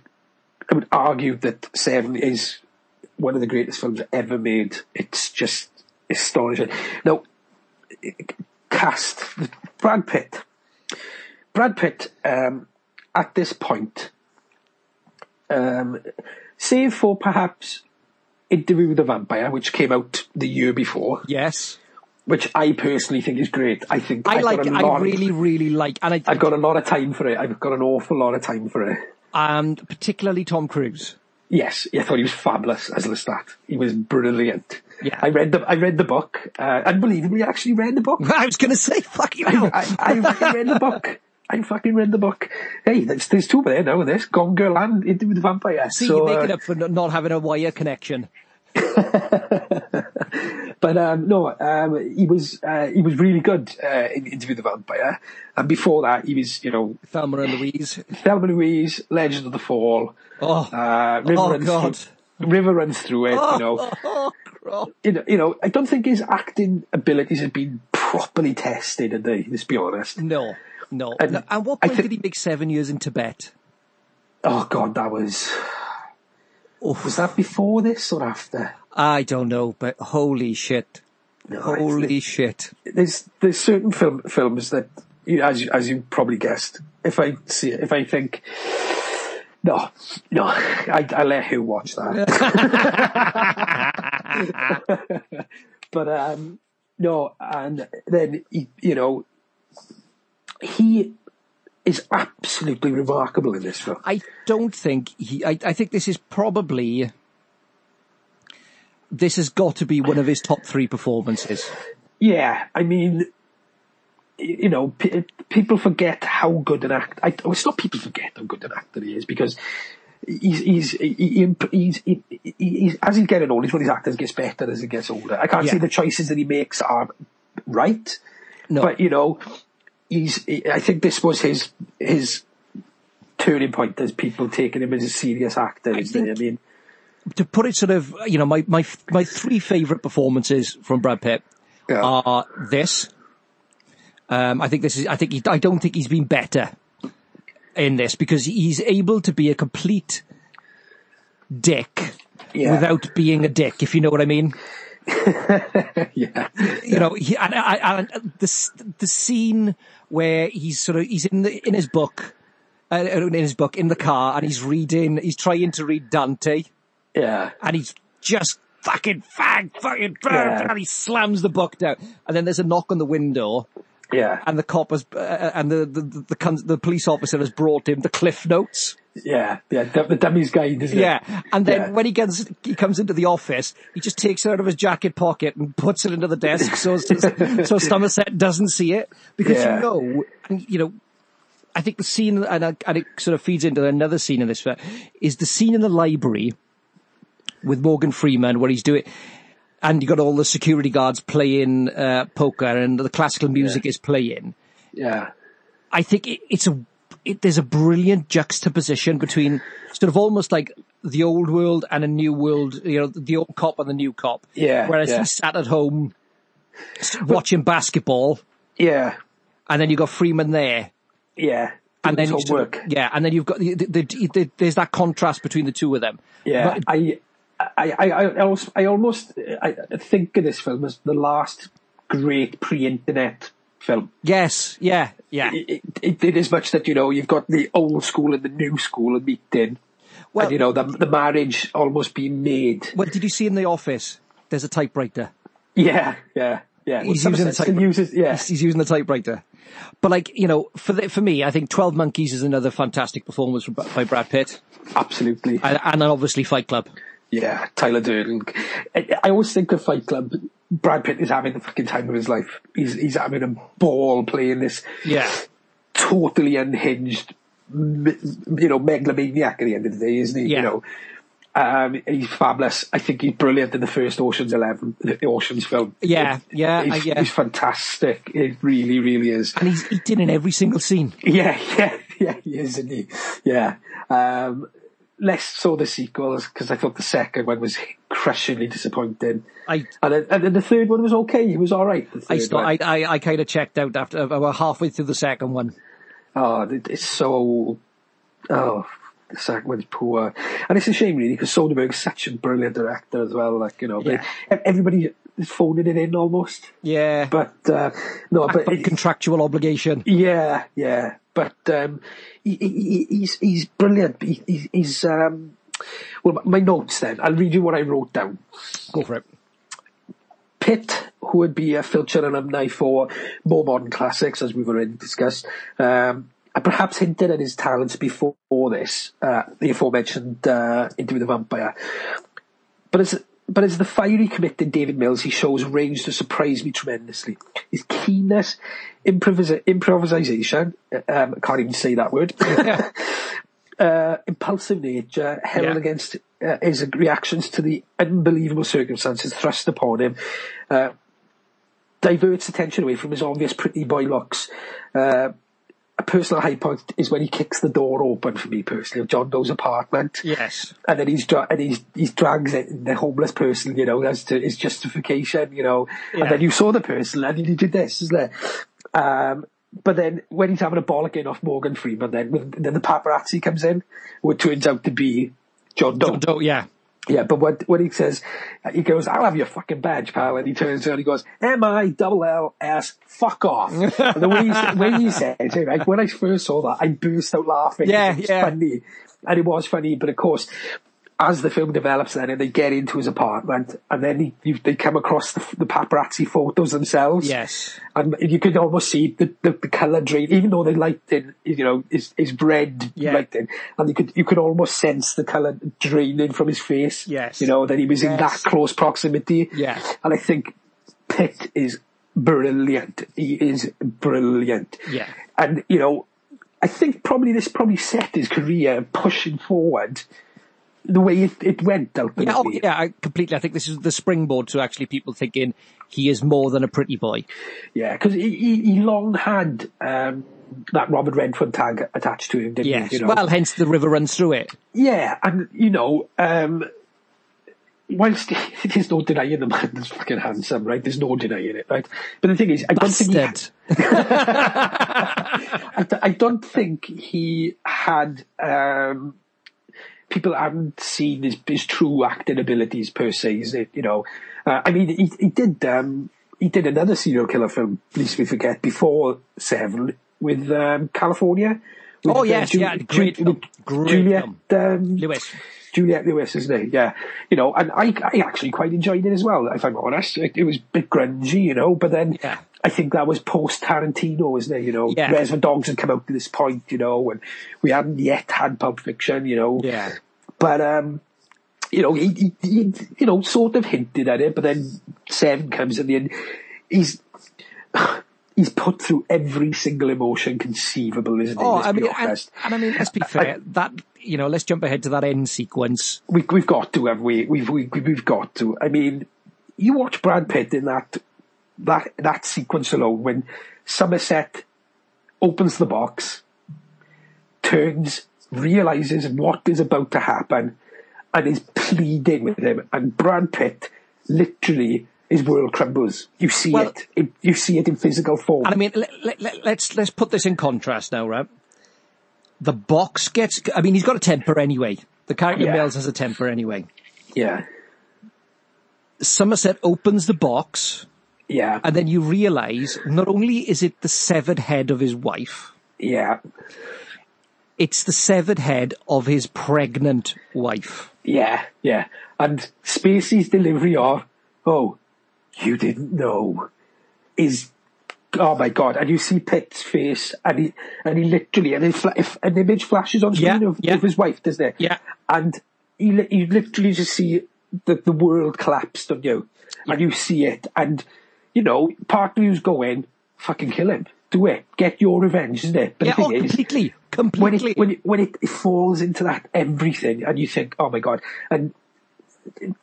I would argue that Seven is one of the greatest films ever made. It's just astonishing. Now, cast Brad Pitt. Brad Pitt um, at this point, um, save for perhaps Interview with the Vampire, which came out the year before. Yes. Which I personally think is great. I think I I've like it. a I of- really, really like, and I, I've got a lot of time for it. I've got an awful lot of time for it. and particularly Tom Cruise. Yes, I thought he was fabulous as Lestat. He was brilliant. Yeah. I read the I read the book. Uh, unbelievably, I actually read the book. (laughs) I was going to say, fuck you. I, I, I read the book. I fucking read the book. Hey, there's, there's two there now this. Gone Girl and Interview with the Vampire. See, so, you're making uh, up for not having a wire connection. (laughs) But um, no, um, he was uh, he was really good uh, in Interview with the Vampire, and before that, he was you know Thelma and Louise. Thelma and Louise, Legend of the Fall. Oh, Uh, River Oh, runs God. Through, River runs through it. You know, (laughs) you know, you know, I don't think his acting abilities have been properly tested, have they? Let's be honest. No, no. And No, And what point thi- did he make seven years in Tibet? Oh God, that was. Was that before this or after? I don't know, but holy shit. No, Holy shit. There's there's certain film films that, as you, as you probably guessed, if I see if I think. No, no, I, I let who watch that. (laughs) but um, no, and then he, you know, he is absolutely remarkable in this film. I don't think he. I, I think this is probably. This has got to be one of his top three performances. Yeah, I mean, you know, p- people forget how good an actor. I, well, it's not people forget how good an actor he is because he's he's he, he, he's, he, he's as he's getting older, each one of his actors gets better as he gets older. I can't Yeah. say the choices that he makes are right, No. but you know, he's. He, I think this was his his turning point as people taking him as a serious actor. isn't it? I mean, to put it sort of, you know, my, my, my three favourite performances from Brad Pitt Yeah. are this. Um, I think this is, I think he, I don't think he's been better in this because he's able to be a complete dick Yeah. without being a dick, if you know what I mean. (laughs) yeah, you know, he, and, and, and the the scene where he's sort of he's in the in his book, uh, in his book in the car, and he's reading, he's trying to read Dante, yeah, and he's just fucking fag, fucking, Yeah. and he slams the book down, and then there's a knock on the window, yeah, and the cop has, uh, and the the the, the, the police officer has brought him the cliff notes. yeah, yeah. The, dummy's guide, isn't it? Yeah, and then Yeah. when he gets he comes into the office, he just takes it out of his jacket pocket and puts it into the desk so (laughs) so Somerset doesn't see it because Yeah. you know, and, you know. I think the scene, and, I- and it sort of feeds into another scene in this is the scene in the library with Morgan Freeman where he's doing, and you got all the security guards playing uh, poker and the classical music is playing. yeah. I think it, it's a it, there's a brilliant juxtaposition between sort of almost like the old world and a new world. You know, the old cop and the new cop. Yeah, Whereas yeah. he sat at home watching basketball, Yeah, and then you got Freeman there, yeah. and then Doing you his sort homework. of- yeah, and then you've got the, the, the, the, there's that contrast between the two of them. Yeah, But- I, I, I, I almost, I almost, I think of this film as the last great pre-internet film. yes, yeah, yeah. It, it, as much that you know you've got the old school and the new school meeting. Well- and you know the the marriage almost being made. Well, did you see in the office? There's a typewriter. Yeah, yeah, yeah. Well, He's using the typewriter. uses yeah. He's, he's using the typewriter. But like you know, for the, for me, I think Twelve Monkeys is another fantastic performance from, by Brad Pitt, Absolutely. and, and then obviously Fight Club. Yeah, Tyler Durden. I, always think of Fight Club. Brad Pitt is having the fucking time of his life. He's he's having a ball playing this Yeah, totally unhinged, you know, megalomaniac at the end of the day, isn't he? Yeah. You know, um, he's fabulous. I think he's brilliant in the first Ocean's Eleven, the Ocean's film. Yeah, yeah, he's, I- yeah. he's fantastic. It really, really is. and he's eating in every single scene. Yeah, (laughs) yeah, yeah, he is, isn't he? Yeah. Um, less so the sequels because I thought the second one was crushingly disappointing, I and then, and then the third one was okay. He was all right. I one. I I, I kind of checked out after about halfway through the second one. Oh, it- it's so. Oh, the second one's poor, and it's a shame really because Soderbergh's such a brilliant director as well. Like you know, Yeah. everybody is phoning it in almost. Yeah, But uh, no, but but it- contractual obligation. yeah, yeah. But um, he, he, he- he's he's brilliant. He, he, he's um, well, my notes then. I'll read you what I wrote down. Go for it. Pitt, who would be a Fincher alumni for more modern classics, as we've already discussed, um, and perhaps hinted at his talents before this, uh, the aforementioned uh, Interview with the Vampire. But as but as the fiery, committed David Mills, he shows range to surprise me tremendously. His keenness, improvisa- improvisation, um, can't even say that word, (laughs) uh, impulsive nature, held Yeah. against uh, his reactions to the unbelievable circumstances thrust upon him, uh, diverts attention away from his obvious pretty boy looks. Uh, a personal high point is when he kicks the door open for me personally of John Doe's apartment. Yes. And then he's dra- and he's he's drags it, the homeless person, you know, as to his justification, you know. Yeah. And then you saw the person and then he did this, isn't it? Um, but then when he's having a bollocking off Morgan Freeman, then then the paparazzi comes in, it turns out to be John Doe. John Doe, yeah. Yeah, but what when he says, he goes, I'll have your fucking badge, pal. And he turns around he goes, M-I double L S, fuck off. and the way he, way he said it, like, when I first saw that, I burst out laughing. Yeah, It was yeah. funny. And it was funny, but of course, as the film develops then and they get into his apartment and then he, you, they come across the, the paparazzi photos themselves. Yes. And you could almost see the, the, the colour drain, even though they light in, you know, his, his red Yeah. lighting, and you could, you could almost sense the colour draining from his face. Yes. You know, that he was in that close proximity. Yeah. And I think Pitt is brilliant. He is brilliant. Yeah. And, you know, I think probably this probably set his career pushing forward the way it, it went ultimately. Yeah, oh, yeah, I completely. I think this is the springboard to actually people thinking he is more than a pretty boy. Yeah, because he, he, he long had um, that Robert Redford tag attached to him, didn't Yes. he? You know? Well, hence the river runs through it. yeah, and you know, um, whilst (laughs) there's no denying the man is fucking handsome, right? There's no denying it, right? But the thing is, I don't think he, Bastard. (laughs) I, I don't think he had. Um, people haven't seen his, his true acting abilities per se. Is it? You know, uh, I mean, he, he did. Um, he did another serial killer film, lest we forget, before Seven with um, Kalifornia. With, Oh, yes, yeah, great film. Great Juliette Um, Lewis. Juliette Lewis, isn't it? Yeah. You know, and I, I actually quite enjoyed it as well, if I'm honest. It, it was a bit grungy, you know, but then Yeah. I think that was post Tarantino, isn't it? You know, Yeah. Reservoir Dogs had come out to this point, you know, and we hadn't yet had Pulp Fiction, you know. Yeah. But, um, you know, he, he, he, you know, sort of hinted at it, but then Seven comes in the end. He's, (sighs) he's put through every single emotion conceivable, isn't he? Oh, Let's I be mean, and, and I mean, let's be fair. that you know, let's jump ahead to that end sequence. we, we've got to, have we? We've, we, we've got to. I mean, you watch Brad Pitt in that, that, that sequence alone when Somerset opens the box, turns, realizes what is about to happen, and is pleading with him. And Brad Pitt literally, his world crumbles. You see Well- it. it. You see it in physical form. And I mean, let, let, let, let's let's put this in contrast now, right? The box gets. I mean, he's got a temper anyway. The character Yeah. Mills has a temper anyway. yeah. Somerset opens the box, Yeah. and then you realise not only is it the severed head of his wife, Yeah. It's the severed head of his pregnant wife. Yeah, yeah. And Spacey's delivery of, oh, you didn't know, is, oh my god. And you see Pitt's face, and he, and he literally, and if, if an image flashes on screen Yeah, of, yeah. of his wife, doesn't it? Yeah. And li- you literally just see the, the world collapse, don't you? And you see it, and, you know, part of you's going, fucking kill him. Do it. Get your revenge, isn't it? But Yeah, the oh, is, completely, when completely. it when it when it, falls into that everything, and you think, oh my god, and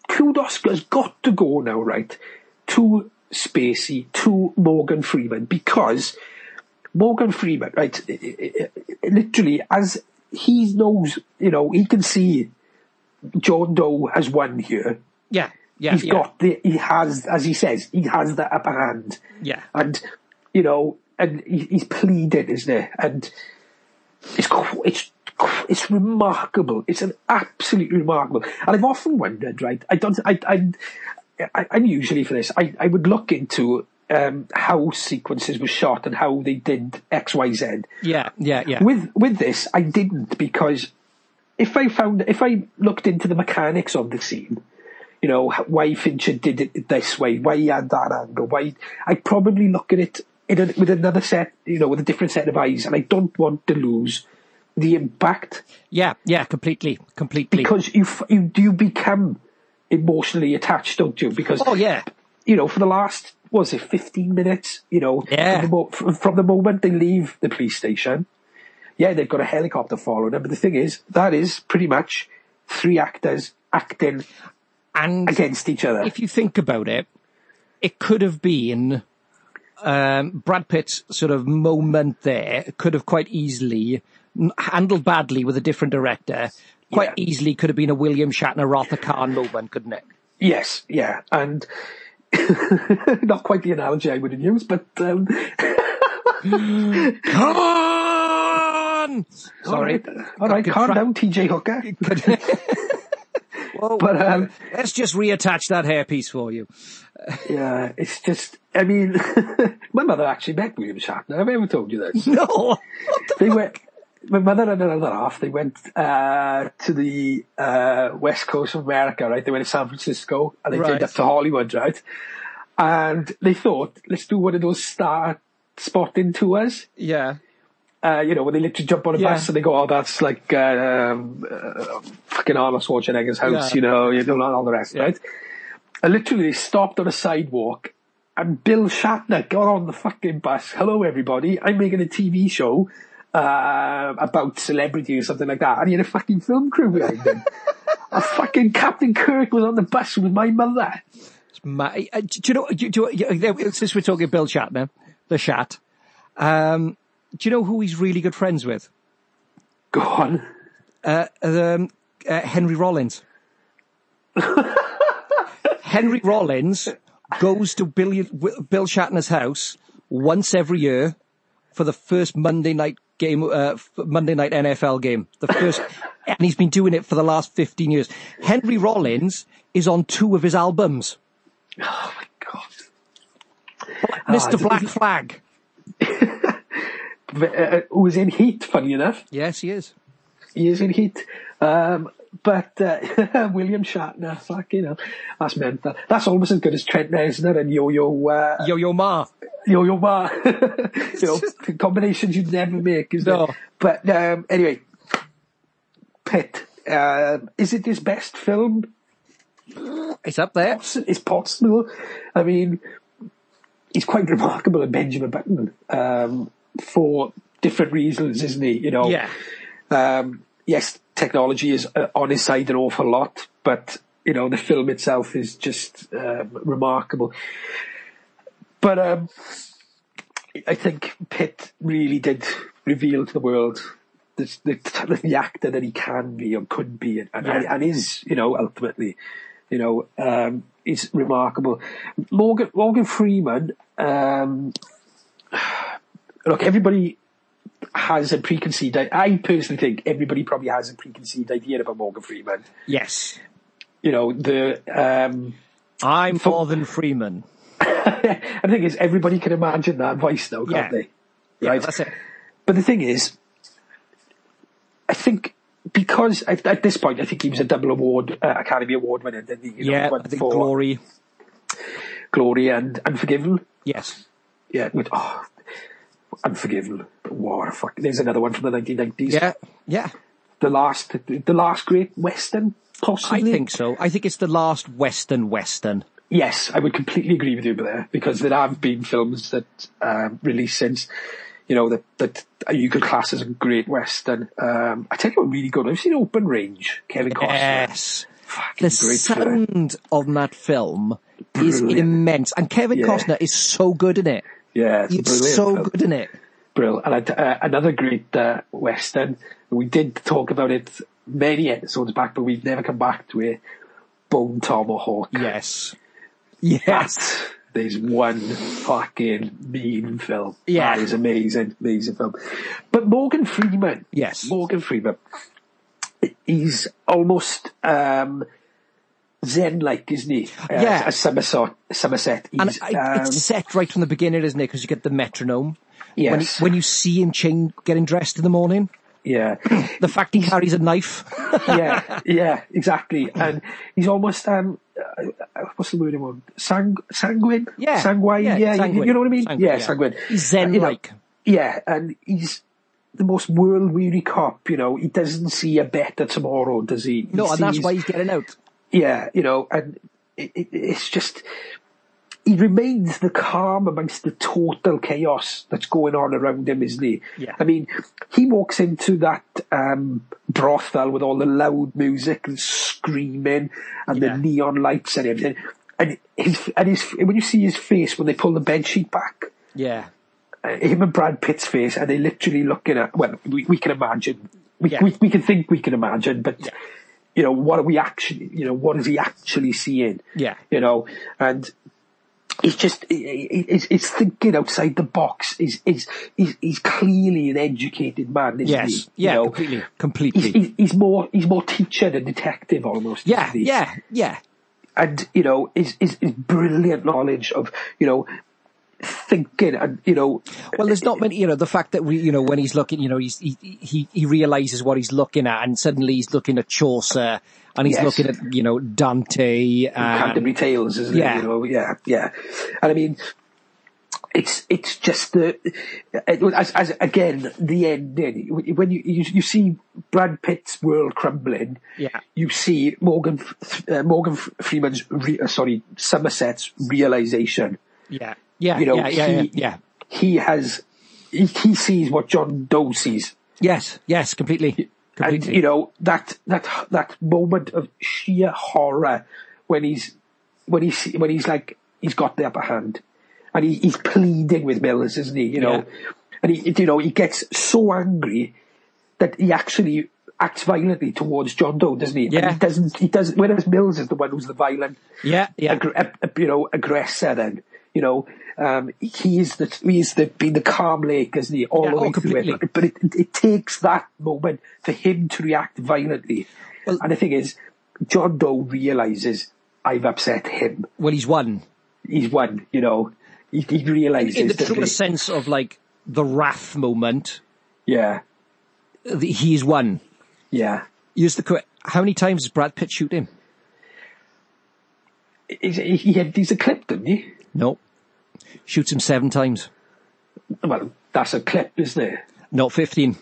kudos has got to go now, right? To Spacey, to Morgan Freeman, because Morgan Freeman, right? literally, as he knows, you know, he can see John Doe has won here. yeah, yeah, He's yeah, got the, he has, as he says, he has the upper hand yeah. and you know, and he, he's pleading, isn't it? And it's it's it's remarkable. It's an absolutely remarkable. And I've often wondered, right? I don't. I I, I I'm usually for this. I I would look into. Um, how sequences were shot and how they did X, Y, Z. Yeah, yeah, yeah. With with this, I didn't because if I found if I looked into the mechanics of the scene, you know why Fincher did it this way, why he had that angle, why I'd probably look at it in a, with another set, you know, with a different set of eyes, and I don't want to lose the impact yeah, yeah, completely, completely. because you you do become emotionally attached, don't you? Because oh yeah, you know, for the last, what was it, 15 minutes, you know, Yeah. from, the mo- from, from the moment they leave the police station, yeah, they've got a helicopter following them, but the thing is, that is pretty much three actors acting and against each other. if you think about it, it could have been um, Brad Pitt's sort of moment there. Could have quite easily handled badly with a different director. Quite Yeah. easily could have been a William Shatner Arthur Khan moment, couldn't it? yes, yeah, and (laughs) not quite the analogy I would have used, but um, (gasps) Come on! Sorry. right, all right, calm down, TJ Hooker. (laughs) Whoa. But um, Let's just reattach that hairpiece for you. yeah, it's just, I mean, (laughs) my mother actually met William Shatner. Have I ever told you this? (laughs) No. they went. My mother and another half. They went uh, to the uh, west coast of America, right? They went to San Francisco and they Right. did up to Hollywood, right? And they thought, let's do one of those star spotting tours. Yeah. Uh, you know, where they literally jump on a Yeah. bus and they go, oh, that's like uh, uh, fucking Arnold Schwarzenegger's house, Yeah. you know, you know, all the rest, right? And literally, they stopped on a sidewalk, and Bill Shatner got on the fucking bus. Hello, everybody. I'm making a TV show uh, about celebrity or something like that. And he had a fucking film crew behind him. (laughs) a fucking Captain Kirk was on the bus with my mother. Ma- uh, do you know, do, do, you- since we're talking Bill Shatner, the Shat, um, do you know who he's really good friends with? Go on. Uh, um, uh, Henry Rollins. (laughs) Henry Rollins goes to Bill, Bill Shatner's house once every year for the first Monday night game, uh, Monday night NFL game. The first, (laughs) and he's been doing it for the last 15 years. Henry Rollins is on two of his albums. Oh my god. Mr. it's- Black Flag. (laughs) Uh, who in Heat, funny enough. Yes, he is. He is in Heat. Um, but uh, (laughs) William Shatner, fuck, you know, that's mental. That's almost as good as Trent Reznor and Yo-Yo, uh, Yo-Yo Ma. Yo-Yo Ma. (laughs) you know, (laughs) combinations you'd never make, isn't No. it? But um, anyway, Pitt, uh, is it his best film? It's up there. It's possible. I mean, he's quite remarkable in Benjamin Button um, for different reasons, isn't he? You know, Yeah. um, yes, technology is uh, on his side an awful lot, but you know the film itself is just um, remarkable. But um, I think Pitt really did reveal to the world the, the, the actor that he can be or could be, and, and, Yeah. and is, you know, ultimately, you know, um, is remarkable. Morgan Morgan Freeman. Um, look, everybody has a preconceived. I, I personally think everybody probably has a preconceived idea about Morgan Freeman. Yes. You know, the um, I'm Morgan Freeman. (laughs) I think is, everybody can imagine that voice now, can't Yeah. they? Yeah, right. that's it. But the thing is, I think because at, at this point, I think he was a double award uh, Academy Award winner. Didn't he? You know, yeah, one I think for Glory. Glory and Unforgiven. Yes. Yeah, oh, Unforgiven. What a fuck. There's another one from the 1990s. Yeah, yeah. The last, the last great western, possibly. I think so. I think it's the last Western Western. Yes, I would completely agree with you there because there have been films that um, released since, you know, that that you could class as a great western. Um, I tell you what, really good. I've seen Open Range, Kevin Costner. Yes. Fucking The great film. on that film is immense, and Kevin Yeah. Costner is so good in it. Yeah, it's brilliant so film. good in it. Brill. And uh, another great uh, western. We did talk about it many episodes back, but we've never come back to it. Bone Tomahawk. Yes. Yes. That is one fucking mean film. Yeah. That is amazing, amazing film. But Morgan Freeman. Yes. Morgan Freeman. He's almost um, Zen-like, isn't he? Uh, Yeah. As Somerset. Somerset. And I, um, it's set right from the beginning, isn't it? Because you get the metronome. When, he, Yes. when you see him chain, getting dressed in the morning, yeah. (clears throat) the fact he carries a knife. yeah, (laughs) yeah, exactly. And he's almost um, uh, uh, what's the word I want? Sang, sanguine. Yeah, sanguine. yeah, Yeah, you- sanguine. You, know what I mean? Sanguine, yeah, yeah. sanguine. He's And, you know, yeah, and he's the most world-weary cop. You know, he doesn't see a better tomorrow, does he? He No, and that's why he's getting out. Yeah, you know, and it, it, it's just he remains the calm amongst the total chaos that's going on around him, isn't he? Yeah. I mean, he walks into that um, brothel with all the loud music and screaming and Yeah. the neon lights and everything, and his and his when you see his face when they pull the bed sheet back. Yeah. Uh, him and Brad Pitt's face, and they literally looking at. Well, we, we can imagine. We, Yeah. we we can think we can imagine, but you know what are we actually? You know what is he actually seeing? Yeah. You know, and he's just he- he- he's, he's thinking outside the box. He's he's he's, he's clearly an educated man, isn't Yes. he? You Yeah, know? completely. He's, Completely. he's, he's more he's more teacher than detective almost. yeah, yeah, yeah. and you know his, his his brilliant knowledge of you know thinking and you know Well, there's not many, you know, the fact that we, you know, when he's looking, you know, he's, he, he, he realizes what he's looking at and suddenly he's looking at Chaucer and he's Yes. looking at, you know, Dante. Um, Canterbury Tales, isn't yeah. it? You know, yeah, yeah. And I mean, it's it's just the it- as, as again the ending when you, you you see Brad Pitt's world crumbling. Yeah. You see Morgan uh, Morgan Freeman's re, uh, sorry Somerset's realization. yeah, yeah, You know, yeah, yeah, he, yeah, yeah. he has he, he sees what John Doe sees. Yes, yes, completely. And completely. you know that that that moment of sheer horror when he's when he's when he's like he's got the upper hand, and he, he's pleading with Mills, isn't he? You know, and he you know he gets so angry that he actually acts violently towards John Doe, doesn't he? And Yeah. he doesn't. He doesn't. Whereas Mills is the one who's the violent, yeah, yeah. ag- you know, aggressor. Then you know, um, he is the he is the being the calm lake, isn't he? All Yeah, the oh, way through it. But it, it takes that moment for him to react violently. Well- and the thing is, John Doe realizes I've upset him. Well, he's won. He's won. You know, he, he realizes In the truest sense of like the wrath moment, Yeah, he's won. yeah. Use the. How many times does Brad Pitt shoot him? He's, he, he had, he's a clip, didn't he? No. Shoots him seven times. Well, that's a clip, isn't it? No, 15.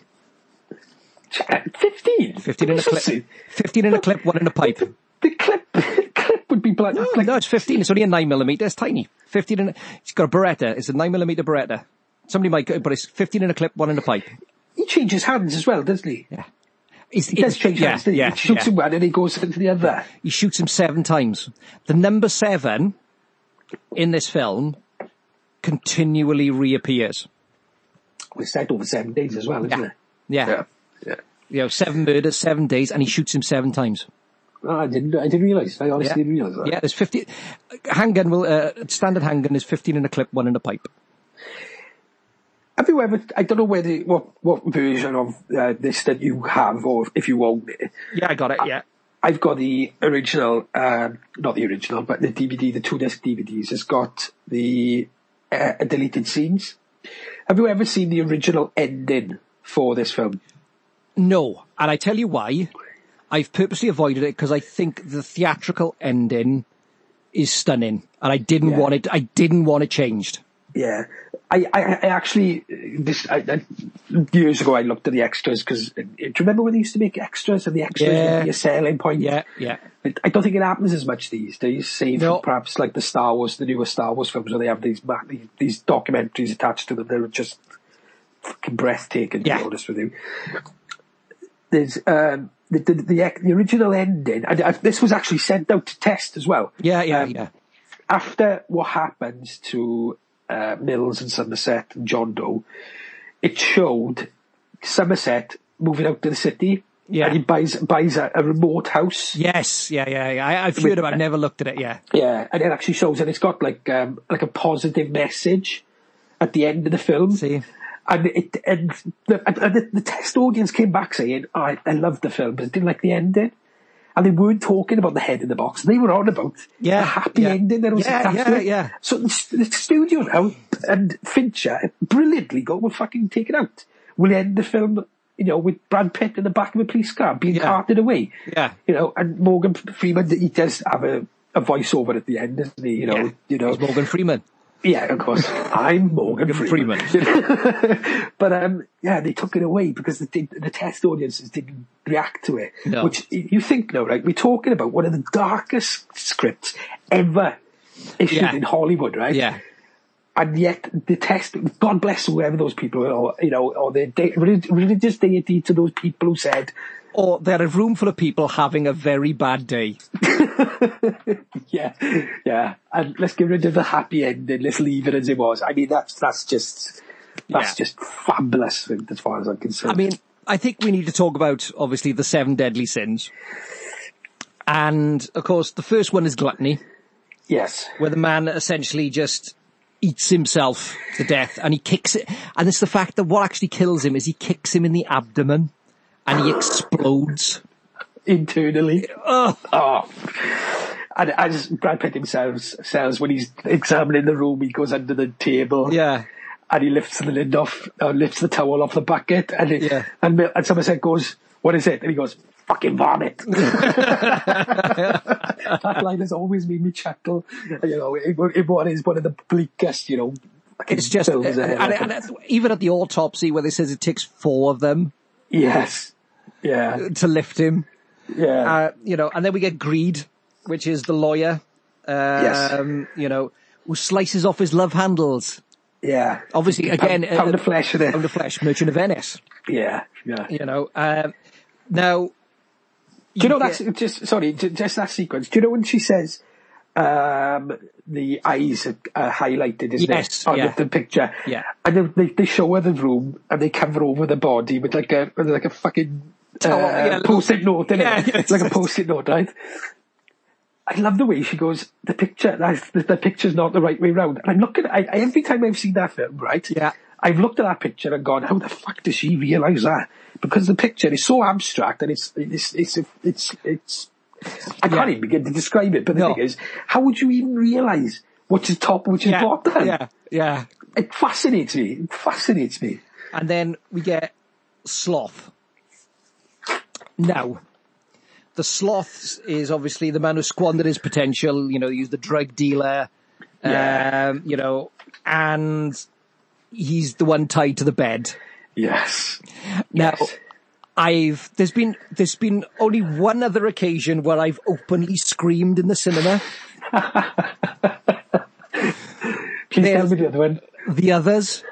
Uh, fifteen. 15 in a clip. 15 in a clip, one in a pipe. The clip, (laughs) clip would be black. No, like, no, it's 15. It's only a 9 millimeter. It's tiny. 15 in a, it's got a Beretta. It's a 9 millimeter Beretta. Somebody might go, but it's 15 in a clip, one in a pipe. He changes hands as well, doesn't he? Yeah. He's, He does change yeah, hands. yeah, he shoots yeah. him one and he goes into the other. He shoots him seven times. The number seven in this film continually reappears. We said over seven days as well, isn't Yeah. it? Yeah. Yeah. Yeah. You know, seven murders, seven days, and he shoots him seven times. Oh, I didn't. I didn't realise. I honestly Yeah. didn't realise that. Yeah, there's 50. Handgun will, uh, standard handgun is 15 in a clip, one in a pipe. Have you ever? I don't know whether what what version of uh, this that you have, or if you own it. Yeah, I got it, yeah. I've got the original, um, not the original, but the DVD, the two disc DVDs. It's got the uh, deleted scenes. Have you ever seen the original ending for this film? No, and I tell you why. I've purposely avoided it because I think the theatrical ending is stunning, and I didn't Yeah. want it. I didn't want it changed. Yeah, I, I, I actually this I, I, years ago I looked at the extras because do you remember when they used to make extras and the extras Yeah. would be a selling point? Yeah, yeah. I I don't think it happens as much these days. Save No. perhaps like the Star Wars, the newer Star Wars films, where they have these these- these documentaries attached to them. They're just fucking breathtaking. To Yeah. be honest with you, there's um, the, the the the original ending. And I, this was actually sent out to test as well. Yeah, yeah, Um, yeah. after what happens to uh, Mills and Somerset and John Doe, it showed Somerset moving out to the city. Yeah. And he buys buys a, a remote house. Yes, yeah, yeah. yeah. I, I've heard of. it, I've never looked at it. Yeah, Yeah, and it actually shows, and it's got like um, like a positive message at the end of the film. See. And it and the, and the, the test audience came back saying, oh, I, I loved the film, but I didn't like the ending. And they weren't talking about the head in the box. They were on about Yeah, the happy yeah. ending that was Yeah, attached yeah, to it. yeah. So the, the studio now and Fincher brilliantly go, we'll fucking take it out. We'll end the film, you know, with Brad Pitt in the back of a police car being Yeah. carted away. yeah. You know, and Morgan Freeman, he does have a, a voiceover at the end, doesn't he? You know, you know, It's Morgan Freeman. Yeah, of course. (laughs) I'm Morgan Freeman. (laughs) but um, yeah, they took it away because the the test audiences didn't react to it. No. Which you think, no, right? We're talking about one of the darkest scripts ever issued Yeah. in Hollywood, right? Yeah, And yet the test, God bless whoever those people are, or, you know, or the de- religious deity to those people who said, or they're a room full of people having a very bad day. (laughs) yeah, yeah, and let's get rid of the happy ending. Let's leave it as it was. I mean, that's that's just that's Yeah. just fabulous as far as I'm concerned. I mean, I think we need to talk about obviously the seven deadly sins, and of course the first one is gluttony, yes, where the man essentially just eats himself to death, and he kicks it. And it's the fact that what actually kills him is he kicks him in the abdomen, and he explodes. internally. Ugh. Oh. And as Brad Pitt himself says, when he's examining the room, he goes under the table. Yeah. And he lifts the lid off, or lifts the towel off the bucket, and he, Yeah. and, and Somerset goes, "What is it?" And he goes, "Fucking vomit." (laughs) (laughs) that line has always made me chuckle. You know, it, it what is one of the bleakest, you know. It's just, films and, ever. and- and even at the autopsy where they says it takes four of them yes, yeah, to lift him, yeah, uh, you know, and then we get Greed, which is the lawyer, um, you know, who slices off his love handles. yeah. Obviously, again, pound, pound uh, of flesh in it. Pound of Flesh, Merchant of Venice, Yeah, yeah. you know. Um, now, Do you know that's just sorry, just that sequence? Do you know when she says um, the eyes are, are highlighted, isn't Yes, it, on yeah. the, the picture? Yeah. and then they, they show her the room and they cover over the body with like a with like a fucking uh, Oh, yeah, post-it note, innit? Yeah, yeah, It's like a post-it note, right? I love the way she goes. The picture, the, the picture's not the right way round. And I'm looking. I, I, every time I've seen that film, right? Yeah. I've looked at that picture and gone, how the fuck does she realise that? Because the picture is so abstract and it's, it's, it's, it's, it's, I can't Yeah. even begin to describe it, but the No. thing is, how would you even realise which is top and which is yeah, bottom? yeah, yeah. It fascinates me. It fascinates me. And then we get Sloth. Now, the Sloth is obviously the man who squandered his potential, you know, he's the drug dealer, Yeah. um, you know, and he's the one tied to the bed. Yes. Now, Yes. I've, there's been, there's been only one other occasion where I've openly screamed in the cinema. (laughs) Please tell me the other one. The others,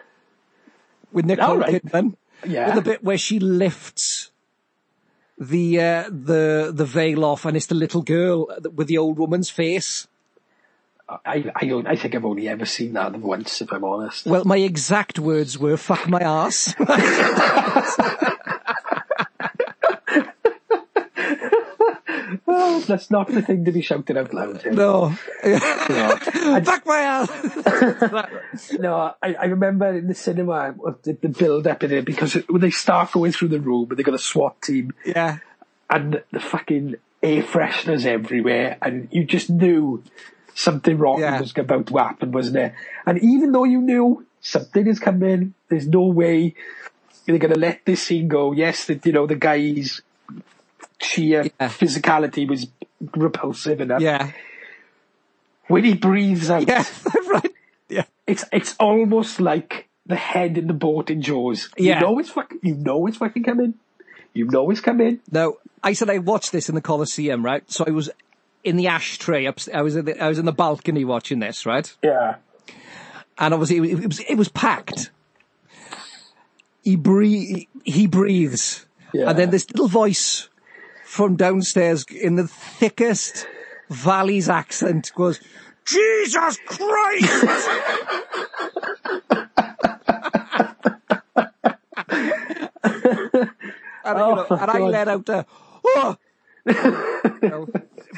with Nicole right. Kidman. Yeah. With the bit where she lifts the uh, the the veil off, and it's the little girl with the old woman's face. I, I, don't- I think I've only ever seen that once, if I'm honest. Well, my exact words were "fuck my ass." Oh, that's not the thing to be shouted out loud. Tim. no, No. (laughs) fuck my ass. (laughs) No, I, I remember in the cinema the, the build up in it because it, when they start going through the room and they got a SWAT team yeah, and the fucking air fresheners everywhere and you just knew something wrong Yeah. was about to happen, wasn't it? And even though you knew something is coming, there's no way they're going to let this scene go. Yes, that you know the guy's sheer physicality was repulsive enough. Yeah. When he breathes out, Yeah, (laughs) right. Yeah. it's it's almost like the head in the boat in Jaws. Yeah. You know it's fucking. You know it's fucking coming. You know it's coming. Now, I said I watched this in the Coliseum, right? So I was in the ashtray. Up, I was in the, I was in the balcony watching this, right? Yeah. And obviously it, was- it was it was packed. He breathe, he breathes, Yeah. and then this little voice from downstairs in the thickest Valley's accent goes, "Jesus Christ!" (laughs) and, I- you know, Oh, and I let out a, "Oh!"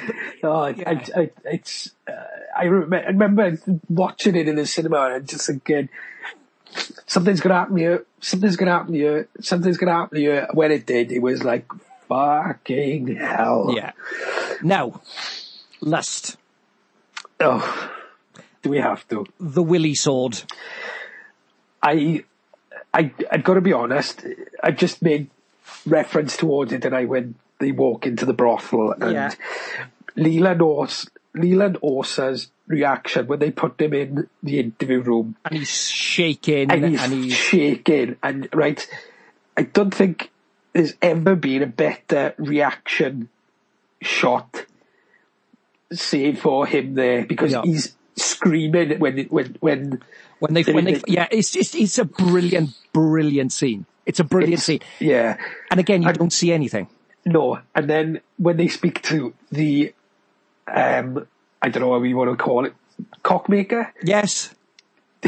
(laughs) Oh, I, I, I, it's. Uh, I rem- I remember watching it in the cinema and just thinking, something's gonna happen here. Something's gonna happen here. Something's gonna happen here. When it did, it was like fucking hell. Yeah. Now, lust. Oh, do we have to? The Willy sword. I, I, I've got to be honest. I just made reference towards it, and I when they walk into the brothel and Yeah. Leland Ors, Leland Orser's reaction when they put him in the interview room And he's shaking and he's, and he's shaking and right. I don't think there's ever been a better reaction shot, save for him there because Yeah. he's screaming when when when when they when they yeah it's just it's a brilliant brilliant scene it's a brilliant It's- scene yeah. and again you don't see anything No, and then when they speak to the, um, I don't know what we want to call it, cockmaker, yes (laughs)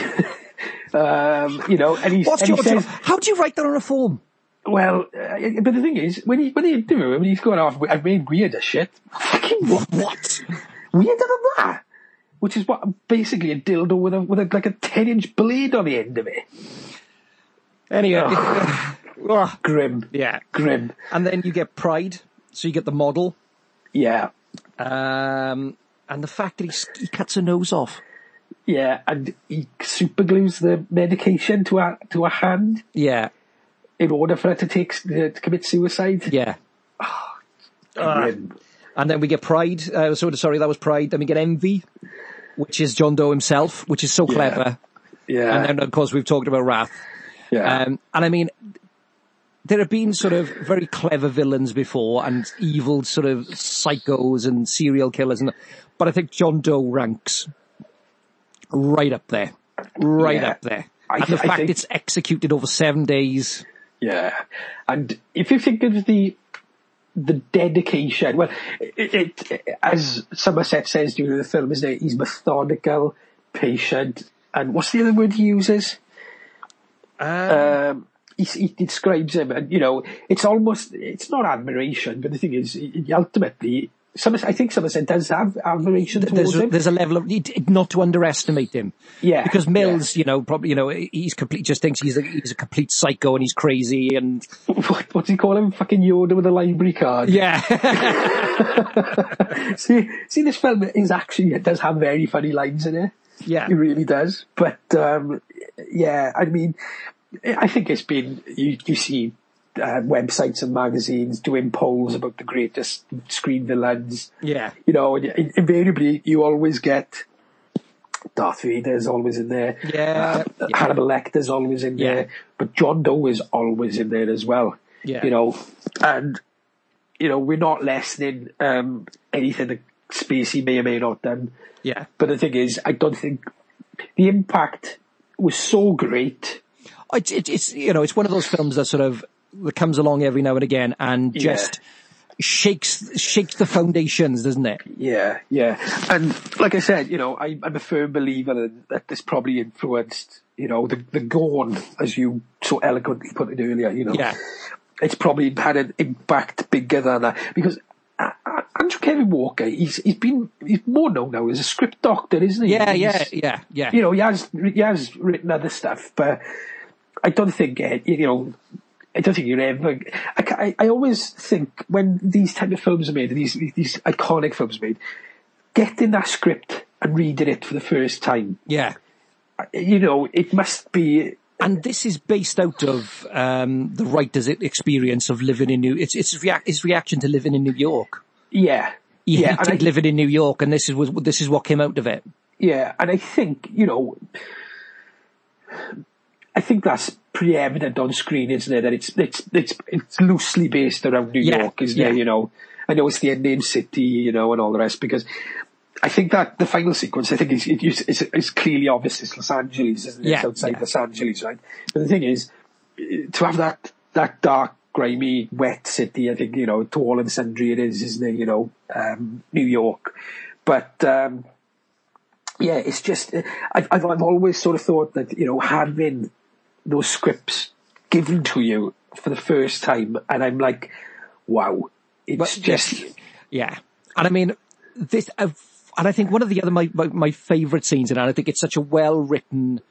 um, you know, and, he's, what's and your he says, how do you write that on a form well, uh, but the thing is, when he when they interview him, he's going off, I've made weirder shit. Fucking what? what Weirder than that? Which is what basically a dildo with a with a like a ten inch blade on the end of it. anyway (laughs) Ugh. Grim, yeah. Grim. and then you get pride. So you get the model. Yeah, um and the fact that he, he cuts her nose off. Yeah, and he super glues the medication to a to a hand. Yeah. In order for her to take uh, to commit suicide. yeah. Grim. and then we get pride. Uh, so sorry that was pride. Then we get envy which is John Doe himself which is so Yeah. clever. Yeah, and then of course we've talked about wrath. Yeah. Um, and I mean, there have been sort of very clever villains before and evil sort of psychos and serial killers, and but I think John Doe ranks right up there, right Yeah. up there. I and the I fact think- it's executed over seven days. Yeah, and if you think of the the dedication, well, it, it as Somerset says during the film, isn't it? He's methodical, patient, and what's the other word he uses? Um, he, he describes him, and you know, it's almost it's not admiration, but the thing is, ultimately, Somerset, I think Somerset does have admiration There's towards him. there's a level of not to underestimate him. Yeah, because Mills, you know, probably you know he's complete just thinks he's a, he's a complete psycho and he's crazy and (laughs) what, what's he call him? Fucking Yoda with a library card. yeah. (laughs) (laughs) see, see, this film is actually it does have very funny lines in it. Yeah. it really does. But um, yeah, I mean, I think it's been you. You see uh, websites and magazines doing polls about the greatest screen villains. Yeah. You know, and invariably you always get Darth Vader's always in there. Yeah, Uh, yeah. Hannibal Lecter's always in Yeah. there. But John Doe is always in there as well. Yeah. You know, and you know we're not lessening um, anything that Spacey may or may not done. Yeah. But the thing is, I don't think the impact was so great. It's, it's, it's you know, it's one of those films that sort of that comes along every now and again and Yeah. just shakes shakes the foundations, doesn't it? Yeah, yeah. And like I said, you know, I, I'm a firm believer that, that this probably influenced, you know, the, the Gorn, as you so eloquently put it earlier, you know. Yeah. It's probably had an impact bigger than that. Because uh, uh, Andrew Kevin Walker, he's, he's been, he's more known now as a script doctor, isn't he? Yeah, He's- yeah, yeah, yeah. you know, he has he has written other stuff, but I don't think uh, you know. I don't think you're ever. I, I, I always think when these type of films are made, these these iconic films are made, getting that script and reading it for the first time, yeah. you know, it must be and this is based out of um, the writer's experience of living in New. It's it's rea- his reaction to living in New York. Yeah, He yeah, hated I- living in New York, and this is was this is what came out of it. Yeah, and I think you know, I think that's preeminent on screen, isn't it? That it's it's it's it's loosely based around New Yeah, York, isn't yeah. it? You know, I know it's the Indian city, you know, and all the rest. Because I think that the final sequence, I think, is it, is, is, is clearly obvious. It's Los Angeles, isn't it? Yeah, it's outside yeah. Los Angeles, right? But the thing is, to have that that dark, grimy, wet city, I think you know, to all and sundry it is, isn't it? You know, um, New York, but. um yeah, it's just I've, I've I've always sort of thought that you know having those scripts given to you for the first time, and I'm like, wow, it's But just Yeah, and I mean this, uh, and I think one of the other my my, my favourite scenes and I think it's such a well written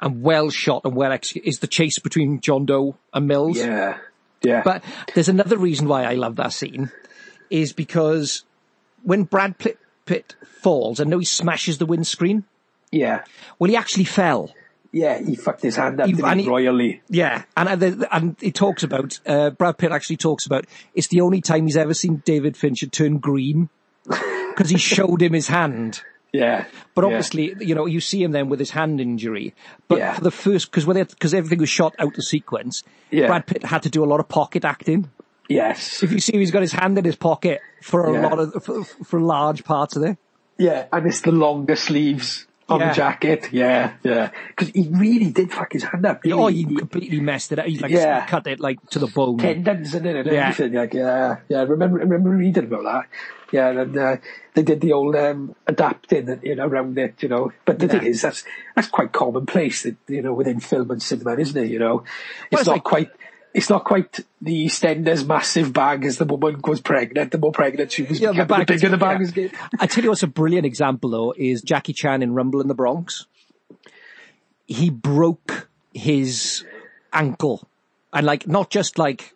and well shot and well executed is the chase between John Doe and Mills. yeah, yeah, But there's another reason why I love that scene, is because when Brad Pitt, Pitt falls, I know he smashes the windscreen. yeah, Well, he actually fell. Yeah. He fucked his hand up He- he, royally. Yeah, and and, he talks about uh, Brad Pitt actually talks about it's the only time he's ever seen David Fincher turn green (laughs) because he showed him his hand. Yeah, But yeah. obviously, you know, you see him then with his hand injury. But Yeah. for the first, because because everything was shot out of sequence, Yeah. Brad Pitt had to do a lot of pocket acting. yes, If you see, he's got his hand in his pocket for a Yeah. lot of for, for large parts of it. yeah, and it's the longer sleeves on Yeah. the jacket. Yeah, yeah, because he really did fuck his hand up. Oh, he? he completely messed it up. He like Yeah. cut it like to the bone. tendons it and Yeah. everything. Like, yeah, yeah. I remember, remember reading about that. Yeah, and uh, they did the old um, adapting, you know, around it, you know. But the Yeah. thing is, that's that's quite commonplace, that, you know, within film and cinema, isn't it? You know, it's, Well, it's not like- quite. It's not quite the EastEnders massive bag as the woman goes pregnant. The more pregnant she was, Yeah, the, bag bigger the bag yeah. is getting. (laughs) I tell you what's a brilliant example though is Jackie Chan in Rumble in the Bronx. He broke his ankle and like not just like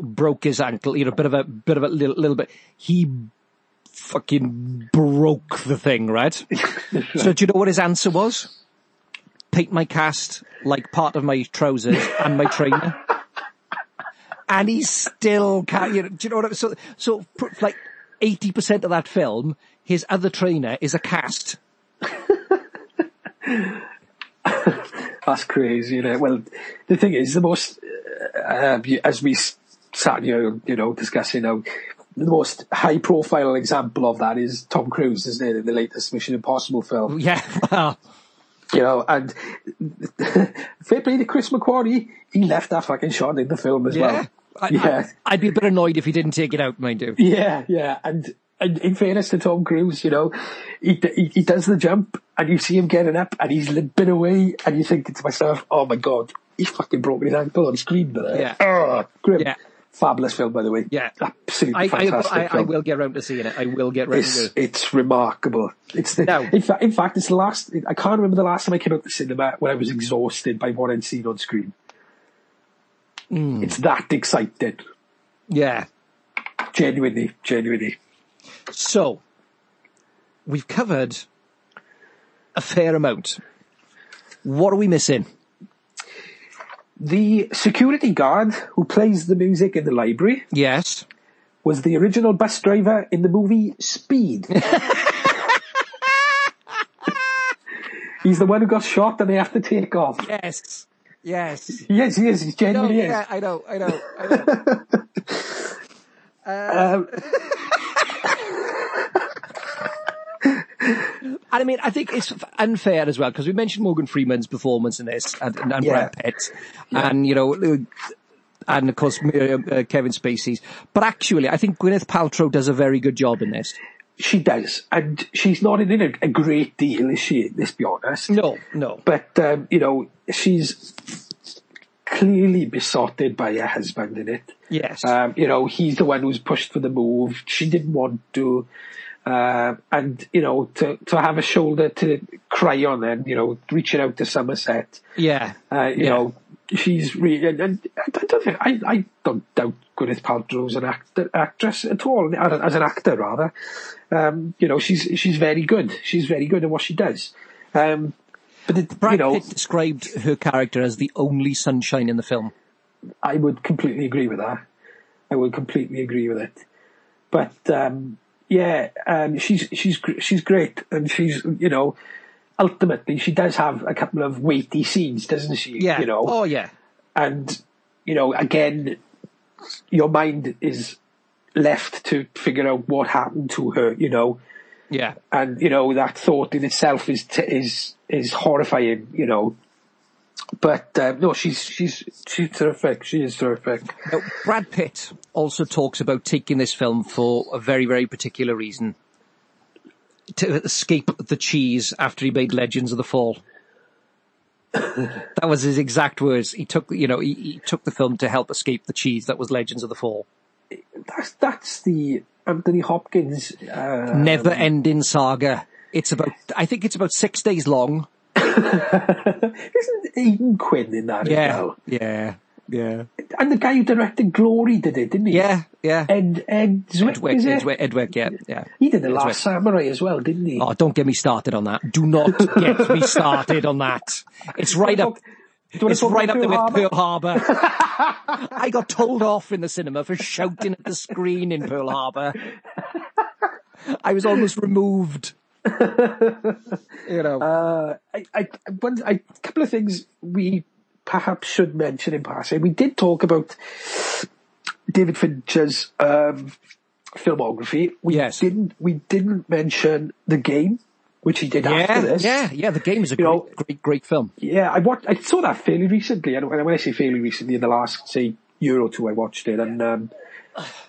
broke his ankle, you know, bit of a bit of a little, little bit. He fucking broke the thing, right? (laughs) so do you know what his answer was? Paint my cast like part of my trousers and my trainer. (laughs) and he's still can't. You know, do you know what? I, so, so pr- like eighty percent of that film, his other trainer is a cast. (laughs) That's crazy, you know. Well, the thing is, the most, uh, uh, as we sat here, you know, discussing now, the most high profile example of that is Tom Cruise, isn't it, in the latest Mission Impossible film? Yeah, You know, and (laughs) fair play to Chris McQuarrie, he left that fucking shot in the film as yeah. well. I, yeah. I, would be a bit annoyed if he didn't take it out, mind you. Yeah, yeah, and, and in fairness to Tom Cruise, you know, he, he he does the jump, and you see him getting up, and he's limping away, and you're thinking to myself, "Oh my god, he fucking broke his ankle on screen there." Yeah. oh, grim. Yeah. Fabulous film, by the way. Yeah. absolutely I, I, fantastic. I, I film. will get round to seeing it. I will get round It's to it. it's remarkable. It's the, Now- in fact in fact it's the last. I can't remember the last time I came out to cinema when I was exhausted by what I'd seen on screen. Hmm. It's that exciting. Yeah. Genuinely, genuinely. So, we've covered a fair amount. What are we missing? The security guard who plays the music in the library Yes. was the original bus driver in the movie Speed. (laughs) He's the one who got shot and they have to take off. Yes. Yes. (laughs) Yes, he is. He No, genuinely yeah. I know, I know, I know. Um, (laughs) And I mean, I think it's unfair as well because we mentioned Morgan Freeman's performance in this and, and, and Yeah. Brad Pitt, and you know, and of course uh, Kevin Spacey's. But actually, I think Gwyneth Paltrow does a very good job in this. She does, and she's not in it a, a great deal, is she? Let's be honest. No, no. But um, you know, she's clearly besotted by her husband in it. Yes. Um, you know, he's the one who's pushed for the move. She didn't want to. Uh, and, you know, to, to have a shoulder to cry on and, you know, reaching out to Somerset. yeah. Uh, you Yeah. know, she's really, and, and I don't think, I, I don't doubt Gwyneth Paltrow's an actor, actress at all, as an actor rather. Um, you know, she's, she's very good. She's very good at what she does. Um, But it, Brad you know, Pitt described her character as the only sunshine in the film. I would completely agree with that. I would completely agree with it. But um, yeah, um, she's she's she's great, and she's you know, ultimately she does have a couple of weighty scenes, doesn't she? Yeah. You know, Oh yeah. and you know, again, your mind is left to figure out what happened to her. You know, Yeah. and you know that thought in itself is t- is is horrifying. You know, but uh, no, she's she's she's terrific. She is terrific. Now, Brad Pitt also talks about taking this film for a very, very particular reason. To escape the cheese after he made Legends of the Fall. that was his exact words. He took, you know, he, he took the film to help escape the cheese that was Legends of the Fall. That's that's the Anthony Hopkins. Uh, Never ending saga. It's about, I think it's about six days long. (laughs) Isn't Aidan Quinn in that as Yeah. well? Yeah. Yeah. And the guy who directed Glory did it, didn't he? Yeah. Yeah. Ed Ed Zwick, Edwick, is it? Edwick, Edwick, yeah, yeah. He did the Edwick. Last Samurai as well, didn't he? Oh, don't get me started on that. Do not get me (laughs) started on that. It's right up. Do you wanna It's right up there with Pearl Harbor. (laughs) I got told off in the cinema for shouting at the screen in Pearl Harbor. I was almost removed. (laughs) you know. Uh, I, I, one, I, a couple of things we perhaps should mention in passing. We did talk about David Fincher's um, filmography. We Yes. didn't. We didn't mention the game, which he did yeah, after this. yeah, yeah. The game is a You great, know- great, great film. Yeah, I watched. I saw that fairly recently, and when I say fairly recently, in the last say year or two, I watched it, and um,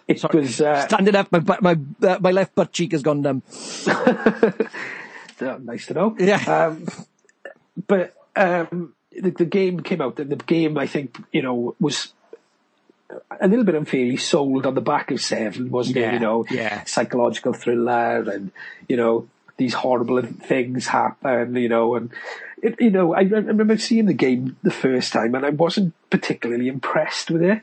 it was uh, Standing up, my my uh, my left butt cheek has gone numb. uh, (laughs) nice to know. Yeah. Um, but um, the, the game came out, and the game, I think, you know, was a little bit unfairly sold on the back of Seven, wasn't it? You know, yeah. psychological thriller, and you know, these horrible things happen. You know, and it, you know, I, I remember seeing the game the first time, and I wasn't particularly impressed with it.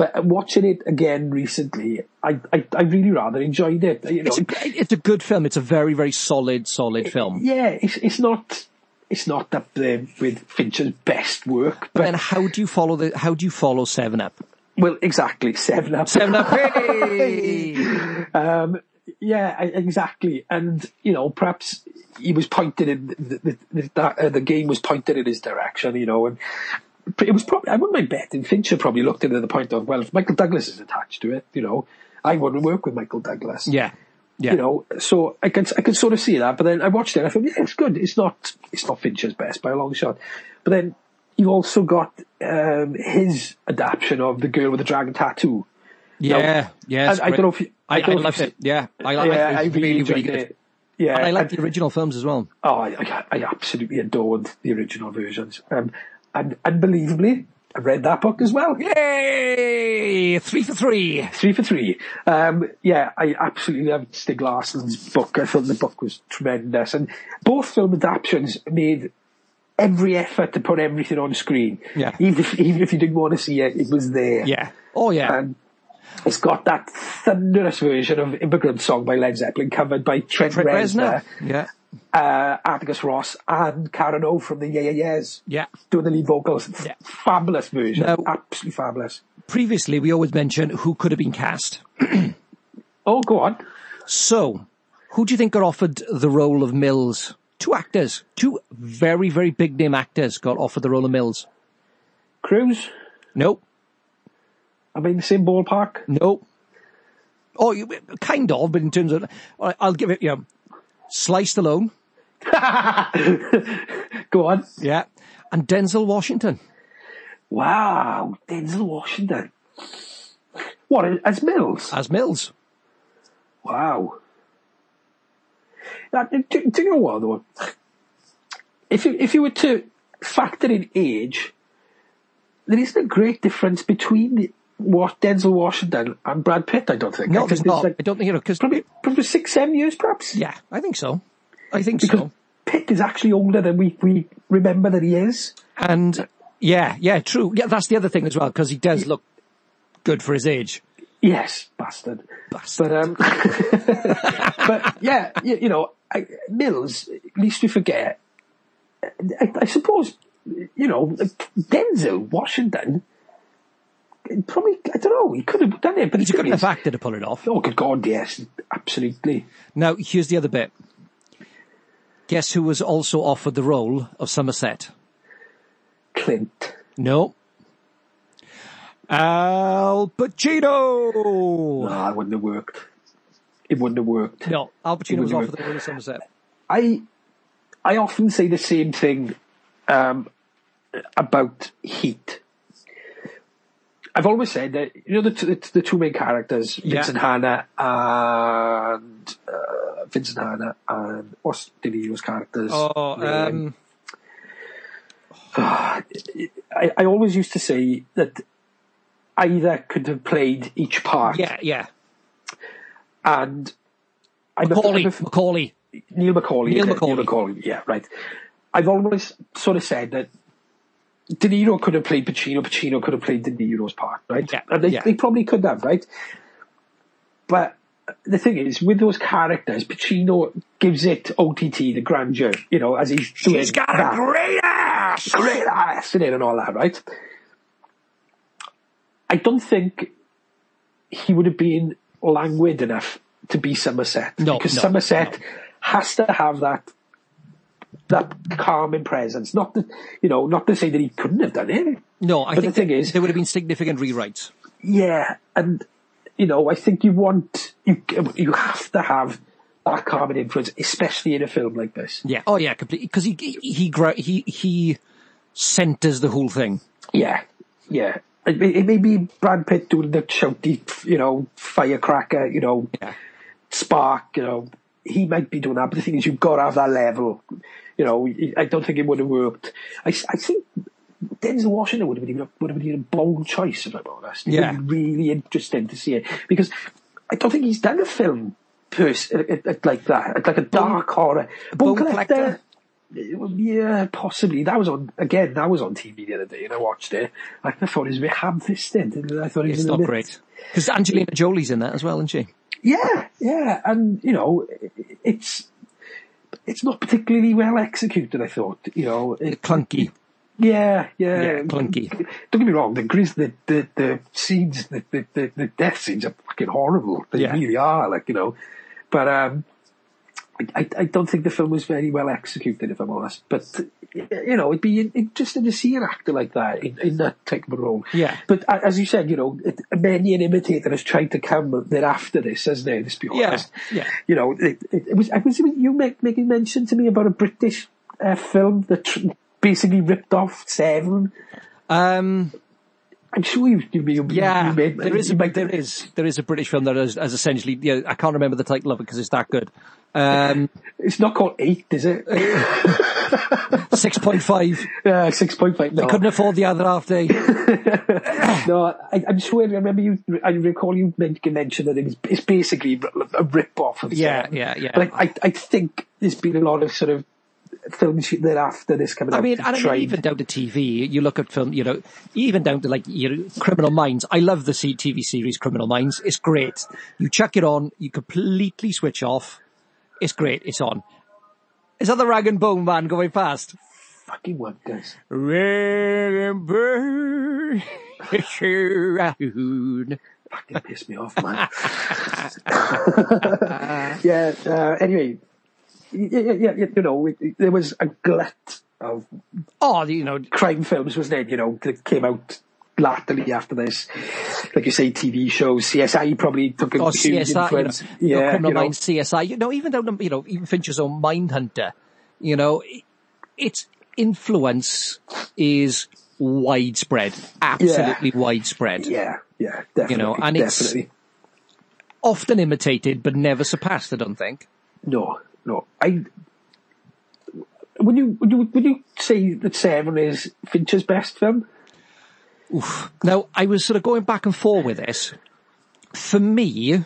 But watching it again recently, I, I, I really rather enjoyed it. You know, It's a, it's a good film. It's a very, very solid, solid film. yeah, it's it's not it's not up there with Fincher's best work, but Then how do you follow the? How do you follow Seven Up? well, exactly seven up, Seven Up. Hey! (laughs) um, yeah, exactly, and you know, perhaps he was pointed in the the, the, uh, the game was pointed in his direction, you know, and it was probably I wouldn't mind betting Fincher probably looked at it at the point of well, if Michael Douglas is attached to it, you know, I wouldn't work with Michael Douglas, yeah, yeah. you know, so I can I can sort of see that. But then I watched it, and I thought, yeah, it's good. It's not it's not Fincher's best by a long shot. But then you've also got um, his adaptation of the girl with the dragon tattoo. yeah, yeah. I, I don't know if you, I, I, if loved it. Yeah, I, I, yeah, it I really, really, really good. it. Yeah, And I like the original films as well. Oh, I, I, I absolutely adored the original versions. Um, and unbelievably, I read that book as well. Yay! Three for three. Three for three. Um, yeah, I absolutely loved Stieg Larsson's book. I thought the book was tremendous. And both film adaptations made every effort to put everything on screen. Yeah. Even if, even if you didn't want to see it, it was there. Yeah. Oh yeah. And it's got that thunderous version of Immigrant Song by Led Zeppelin covered by Trent, Trent Reznor, Reznor. Yeah. Uh, Atticus Ross and Karen O from the Yeah Yeah Yeahs Yeah. doing the lead vocals. Yeah. Fabulous version. Now- Absolutely fabulous. Previously, we always mentioned who could have been cast. (clears throat) Oh, go on. So, who do you think got offered the role of Mills? Two actors, two very, very big name actors got offered the role of Mills. Cruise. Nope. I mean, the same ballpark. Nope. Oh, you, kind of, but in terms of, I'll give it, you know, Sly Stallone. (laughs) Go on. Yeah. And Denzel Washington. Wow, Denzel Washington. What, as Mills? As Mills. Wow. Now, do, do you know what though? If you, if you were to factor in age, there isn't a great difference between the, what Denzel Washington and Brad Pitt, I don't think. No, I think not. like I don't think, you know, because, probably, probably six, seven years perhaps. yeah, I think so. I think Because so. Pitt is actually older than we, we remember that he is. And, yeah, yeah, true. Yeah, that's the other thing as well, because he does look good for his age. Yes, bastard. Bastard. But um, (laughs) but yeah, you, you know, I, Mills. At least we forget I, I suppose, you know, Denzel Washington, probably, I don't know, he could have done it, but He's the a good is- actor to pull it off. Oh, good God, yes, absolutely. Now, here's the other bit. Guess who was also offered the role of Somerset? Clint. No. Al Pacino! No, it wouldn't have worked. It wouldn't have worked. No, Al Pacino was have offered the role of Somerset. I I often say the same thing um, about Heat. I've always said that you know the t- the, two main characters, Yeah. Vincent Hanna and uh, Vincent Hanna and what's De Niro's characters? Oh, um, (sighs) I, I always used to say that either could have played each part, yeah, yeah. and I'm McCauley, I'm a- McCauley. Neil McCauley. Neil? McCauley. Neil McCauley. Yeah, right. I've always sort of said that De Niro could have played Pacino. Pacino could have played De Niro's part, right? Yeah, And they, yeah. they probably could have, right? But the thing is, with those characters, Pacino gives it OTT the grandeur, you know, as he's doing. He's got a great ass! great ass in it and all that, right? I don't think he would have been languid enough to be Somerset. No, because no, Somerset no. has to have that that calming presence. Not that you know, not to say that he couldn't have done it. No, I But think the thing there- is- there would have been significant rewrites. Yeah, and you know, I think you want you you have to have that calming influence, especially in a film like this. Yeah. Oh, yeah, completely. Because he he he, he he centers the whole thing. Yeah, yeah. It, may- it may be Brad Pitt doing the shouty, you know, firecracker, you know, Yeah. spark, you know. He might be doing that, but the thing is, you've got to have that level. You know, I don't think it would have worked. I, I think Denzel Washington would have been a, would have been a bold choice, if I'm honest. Yeah. really interesting to see it because I don't think he's done a film pers- uh, uh, like that, like a dark horror. Bone Collector? Yeah, possibly. That was on again. That was on TV the other day, and I watched it. I thought it was a bit ham-fisted. I thought it was It's not bit, great. Because Angelina Jolie's in that as well, isn't she? Yeah, yeah, and you know, it's it's not particularly well executed. I thought, you know, it, Clunky. yeah, yeah, Yeah, clunky. Don't get me wrong. The grizz, the the the scenes, the the the, death scenes are fucking horrible. They Yeah. really are. Like you know, but um, I, I I don't think the film was very well executed, if I'm honest. But you know, it'd be interesting to see an actor like that in, in that type of role. Yeah. But as you said, you know, it, many an imitator has tried to come there after this, hasn't there? Let's be honest. yeah. You know, it, it, it was. I was you make, making mention to me about a British uh, film that tr- basically ripped off Seven. Um, I'm sure you, you, you, yeah, you made, there is a, there is there is a British film that has, has essentially. Yeah, I can't remember the title of it because it's that good. Um, It's not called eight, is it? (laughs) six point five. uh, six point five. No, Couldn't afford the other half day. (laughs) no. I, I'm sure. I remember you. I recall you making mention that it was, it's basically a rip off of Yeah, yeah, yeah. But I, I, think there's been a lot of sort of films thereafter this coming up. I out. mean, and I mean, even down to TV, you look at film, you know, even down to like, you know, Criminal Minds. I love the TV series Criminal Minds. It's great. You chuck it on, you completely switch off. It's great. It's on. Is that the rag and bone man going past? fucking wonders. Rag and bone. Fucking piss me off, man. (laughs) yeah. Uh, anyway, yeah, yeah, yeah, yeah, you know, it, it- there was a glut of Oh, you know, crime films, wasn't it? You know, that came out latterly after this. Like you say, TV shows. CSI probably took a or huge CSI, influence. you know, yeah, Criminal you know, Minds, CSI, you know, even though you know, even Fincher's own Mindhunter, you know, its influence is widespread, absolutely widespread. yeah, yeah, definitely. You know, and it's- Often imitated, but never surpassed, I don't think. No, no. I would you would you would you say that Seven is Fincher's best film? Now, I was sort of going back and forth with this. For me,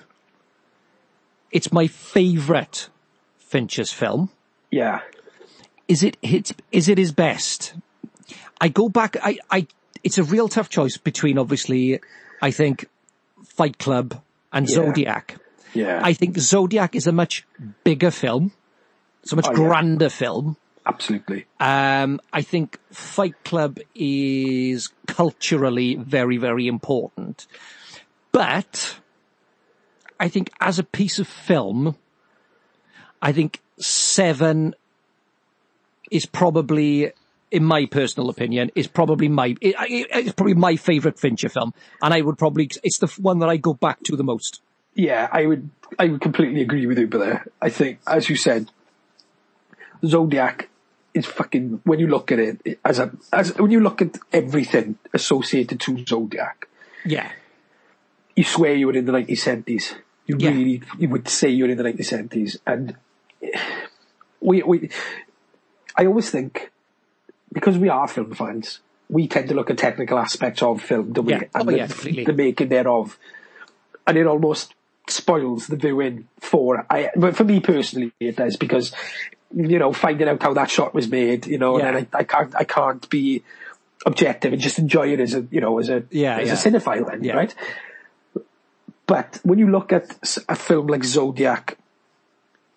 it's my favourite Fincher's film. Yeah, Is it his, is it his best? I go back, I, I, it's a real tough choice between obviously, I think, Fight Club and Yeah. Zodiac. yeah. I think Zodiac is a much bigger film. It's a much Oh, yeah. grander film. Absolutely. Um, I think Fight Club is culturally very, very important. But I think as a piece of film, I think Seven is probably, in my personal opinion, is probably my, it, it- it's probably my favourite Fincher film. And I would probably, it's the one that I go back to the most. Yeah, I would I would completely agree with you, but. I think, as you said, Zodiac is fucking. When you look at it, as a as when you look at everything associated to Zodiac, Yeah. you swear you were in the 1970s. You Yeah. really, you would say you're in the 1970s. And we, we, I always think, because we are film fans, we tend to look at technical aspects of film, don't we? And Oh, the, yeah, the making thereof. And it almost spoils the viewing for, I, but for me personally, it does, because, you know, finding out how that shot was made, you know, Yeah. and I, I can't, I can't be objective and just enjoy it as a, you know, as a, Yeah, as yeah. a cinephile then, Yeah. right? But when you look at a film like Zodiac,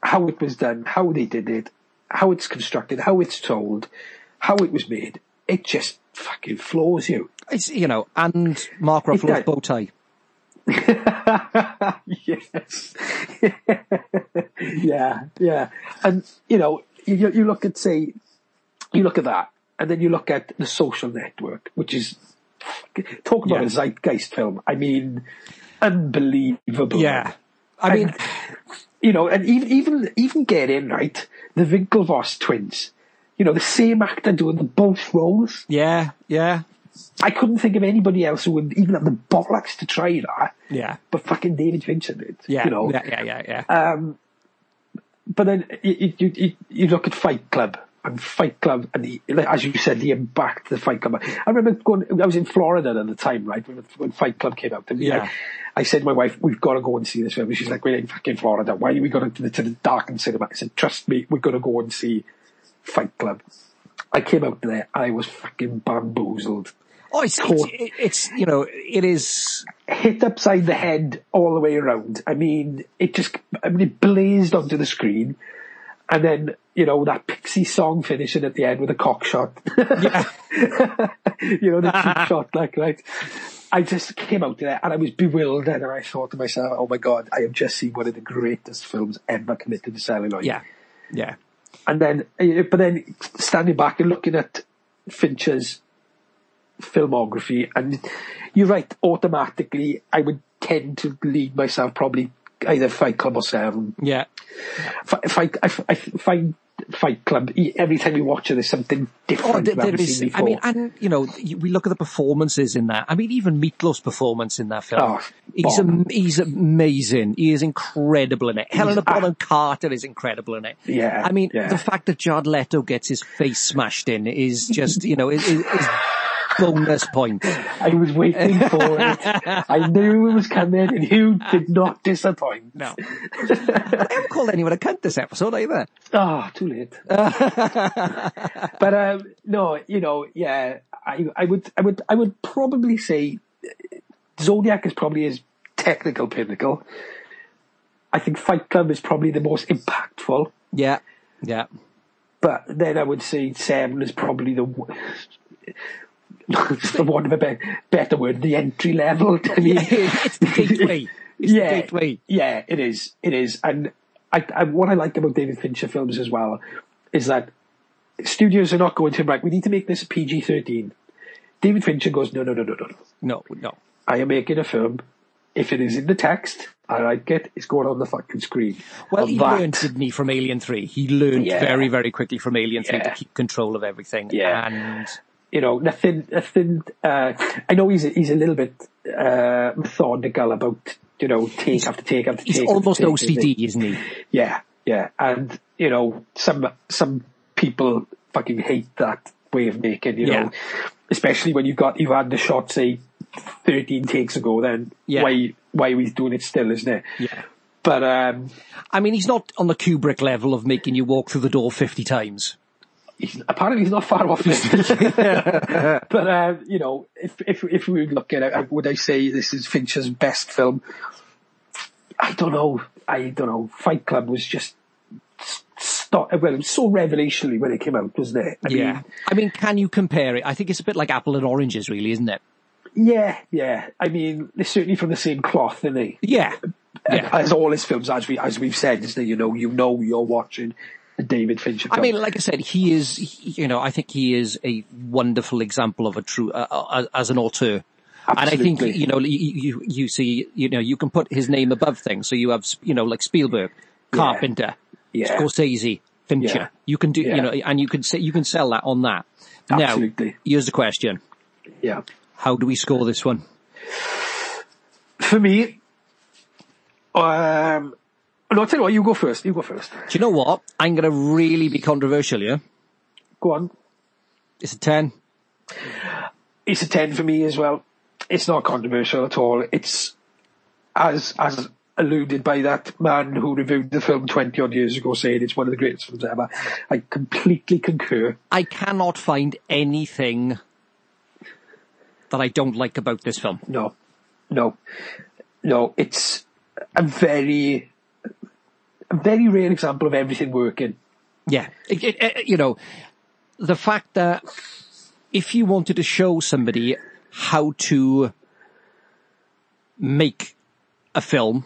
how it was done, how they did it, how it's constructed, how it's told, how it was made, it just fucking floors you. It's, you know, and Mark Ruffalo's bow tie. (laughs) yes. (laughs) yeah, yeah. And, you know, you, you look at, say, you look at that, and then you look at The Social Network, which is, talk about Yeah. a zeitgeist film. I mean, unbelievable. Yeah. I mean, And, you know, and even, even, even get in, right, the Winklevoss twins, you know, the same actor doing the both roles. yeah, yeah, I couldn't think of anybody else who would even have the bollocks to try that, yeah, but fucking David Fincher did. yeah, you know, yeah, yeah, yeah, yeah. um, but then you, you, you, you look at Fight Club and Fight Club, and the, like, as you said, he impact the Fight Club. I remember going. I was in Florida at the time, right when, Fight Club came out. And Yeah. like, I said to my wife, "We've got to go and see this film." She's like, "We're in fucking Florida. Why are we going to the, to the darkened cinema?" I said, "Trust me, we're going to go and see Fight Club." I came out there, I was fucking bamboozled. Oh, it's, it's, it's, you know, it is, hit upside the head all the way around. I mean, it just, I mean, it blazed onto the screen. And then, you know, that Pixie song finishing at the end with a cock shot. yeah, (laughs) you know, the cheap (laughs) shot, like, right? I just came out there and I was bewildered and I thought to myself, oh my god, I have just seen one of the greatest films ever committed to celluloid. yeah, yeah, And then, eh, but then standing back and looking at Fincher's filmography, and you're right, automatically I would tend to lead myself probably either Fight Club or Seven. yeah. Fi- Fight, I, I find Fight Club, every time you watch it, there's something different Oh, there, there is. I mean, and you know, we look at the performances in that. I mean, even Meatloaf's performance in that film. Oh, he's am- he's amazing. He is incredible in it. Helena ah. Bonham Carter is incredible in it. Yeah, I mean, yeah. the fact that Jared Leto gets his face smashed in is just, you know, is, is bonus point. I was waiting for it. (laughs) I knew it was coming, and you did not disappoint. No, I haven't called anyone a cunt this episode either. Ah, too late. (laughs) but um, no, you know, yeah, I, I would, I would, I would probably say Zodiac is probably his technical pinnacle. I think Fight Club is probably the most impactful, Yeah, yeah. but then I would say Seven is probably the, (laughs) for want of a be- better word, the entry level (laughs) to me. it's the gateway. It's yeah, the gateway. yeah, it is. It is. And I, I, what I like about David Fincher films as well is that studios are not going to right. We need to make this a PG thirteen. David Fincher goes, no, no, no, no, no, no. No, no. I am making a film. If it is in the text, I like it. It's going on the fucking screen. Well, he that- learned, didn't he, from Alien 3? He learned Yeah. very, very quickly from Alien 3 to keep control of everything. Yeah. And you know, nothing, nothing, uh, I know he's a, he's a little bit, uh, methodical about, you know, take after take after he's take. after almost take? OCD, isn't he? Yeah, yeah, and you know, some some people fucking hate that way of making. You Yeah. know, especially when you've got you had the shot say thirteen takes ago. Then Yeah. why why are we doing it still? Isn't it? Yeah. But um, I mean, he's not on the Kubrick level of making you walk through the door 50 times. He's, apparently he's not far off. (laughs) but um, you know, if if if we look at it, would I say this is Fincher's best film? I don't know. I don't know. Fight Club was just s- not well. It was so revelationary when it came out, wasn't it? I yeah. mean, I mean, can you compare it? I think it's a bit like apple and oranges, really, isn't it? yeah, yeah. I mean, they're certainly from the same cloth, aren't they? Yeah. Yeah. As all his films, as we as we've said, is that you know you know you're watching David Fincher. I mean, like I said, he is, you know, I think he is a wonderful example of a true, uh, uh, as an auteur. And I think, you know, you, you, you see, you know, you can put his name above things. So you have, you know, like Spielberg, Carpenter, Yeah. Scorsese, Fincher. Yeah. You can do, Yeah. you know, and you can say, you can sell that on that. Absolutely. Now, here's the question. yeah. How do we score this one? For me, um, no, I'll tell you what. You go first. You go first. Do you know what? I'm going to really be controversial here. Go on. It's a 10. It's a ten for me as well. It's not controversial at all. It's as as alluded by that man who reviewed the film twenty odd years ago, saying it's one of the greatest films ever. I completely concur. I cannot find anything that I don't like about this film. No, no, no. It's a very, a very rare example of everything working. Yeah, it, it, it- you know, the fact that if you wanted to show somebody how to make a film,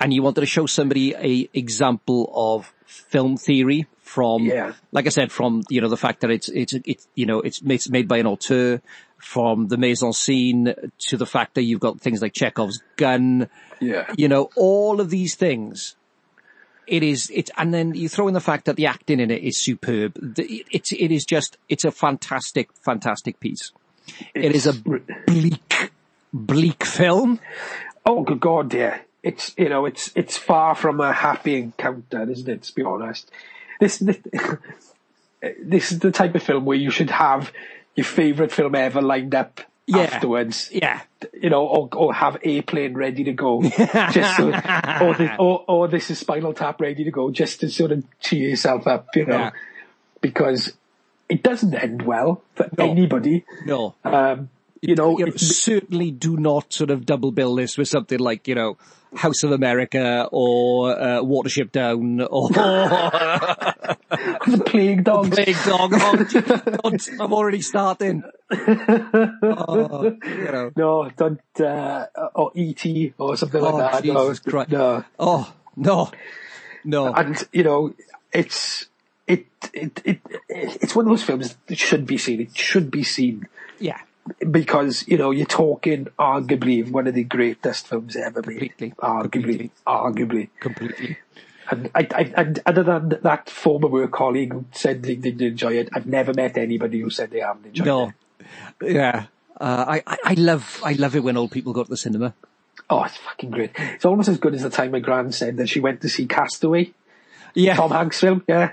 and you wanted to show somebody a example of film theory from, Yeah. like I said, from you know the fact that it's it's it's you know it's made, it's made by an auteur, from the mise en scene to the fact that you've got things like Chekhov's gun, Yeah, you know, all of these things. It is, it's, and then you throw in the fact that the acting in it is superb. The- It's, it is just, it's a fantastic, fantastic piece. It is a bleak, bleak film. Oh, good God, yeah. It's you know, it's it's far from a happy encounter, isn't it? To be honest, this this, (laughs) this is the type of film where you should have your favourite film ever lined up Yeah. afterwards. Yeah. You know, or or have airplane ready to go, (laughs) just so, or, the, or or this is Spinal Tap ready to go, just to sort of cheer yourself up, you know, Yeah. because it doesn't end well for No. anybody. No. Um, you know, You certainly do not sort of double bill this with something like, you know, House of America or uh, Watership Down or (laughs) (laughs) the plague dogs. Plague Dog. Oh, God, I'm already starting. (laughs) Oh, you know. No, don't, uh, or E.T. or something Oh, like that. No, Christ. no. Oh, no. No. And, you know, it's, it, it, it, it's one of those films that should be seen. It should be seen Yeah. because, you know, you're talking arguably one of the greatest films ever made. Completely. Arguably. Completely. Arguably. Completely. And I, I, and other than that former work colleague who said they didn't enjoy it, I've never met anybody who said they haven't enjoyed it. No. it. Yeah. Uh, I, I, I love, I love it when old people go to the cinema. Oh, it's fucking great. It's almost as good as the time my gran said that she went to see Castaway. Yeah. Tom Hanks film, yeah.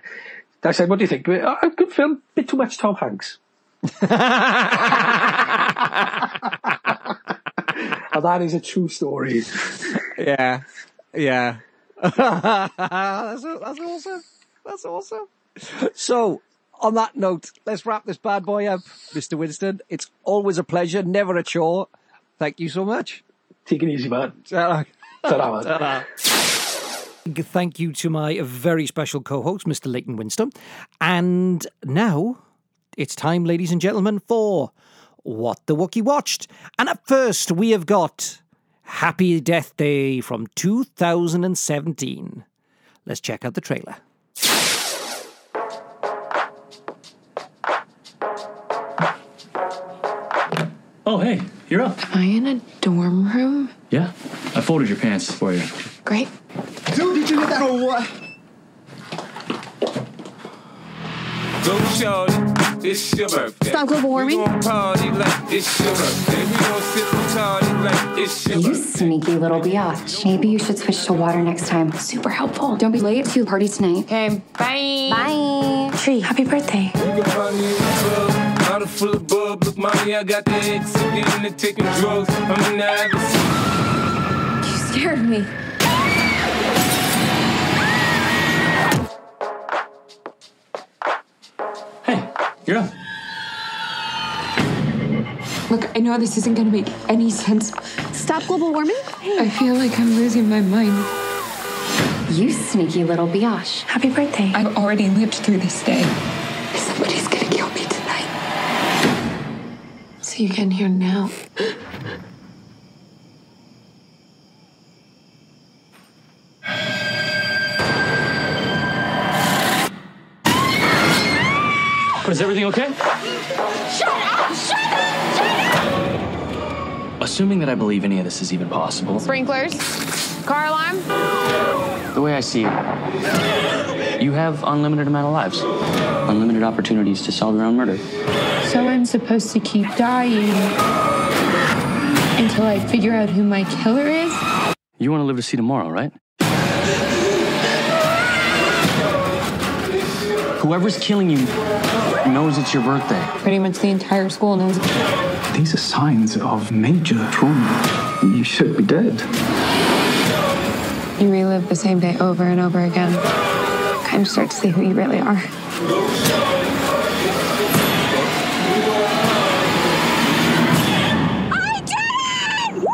I said, what do you think? Oh, a good film, bit too much Tom Hanks. (laughs) and that is a true story. Yeah. Yeah. That's, that's awesome. That's awesome. So, on that note, let's wrap this bad boy up, Mr. Winston. It's always a pleasure, never a chore. Thank you so much. Take it easy, man. Ta-ra. Ta-ra, man. Ta-ra. Thank you to my very special co-host, Mr. Leighton Winston. And now it's time, ladies and gentlemen, for What the Wookie Watched. And at first, we have got Happy Death Day from 2017. Let's check out the trailer. Oh, hey, you're up. Am I in a dorm room? Yeah, I folded your pants for you. Great. Dude, did you get that? For what? Go shorty, it's your birthday. Stop global warming. We gon' party like it's your birthday. We gon' sip and party like it's your You birthday. sneaky little biatch. Maybe you should switch to water next time. Super helpful. Don't be late to the party tonight. Okay, bye. Bye. Tree, happy birthday. We gon' party in the club, bottle full of bub. Look, mommy, I got the ex again. They're taking drugs. I'm in the. You scared me. You're up. Look, I know this isn't gonna make any sense. Stop global warming? I feel like I'm losing my mind. You sneaky little biatch. Happy birthday. I've already lived through this day. Somebody's gonna kill me tonight. So you can hear now. Is everything okay? Shut up! Shut up! Shut up! Assuming that I believe any of this is even possible. Sprinklers. Car alarm. The way I see it, you have unlimited amount of lives, unlimited opportunities to solve your own murder. So I'm supposed to keep dying until I figure out who my killer is? You want to live to see tomorrow, right? Whoever's killing you knows it's your birthday. Pretty much the entire school knows. It. These are signs of major trauma. You should be dead. You relive the same day over and over again. Kind of start to see who you really are. I did it!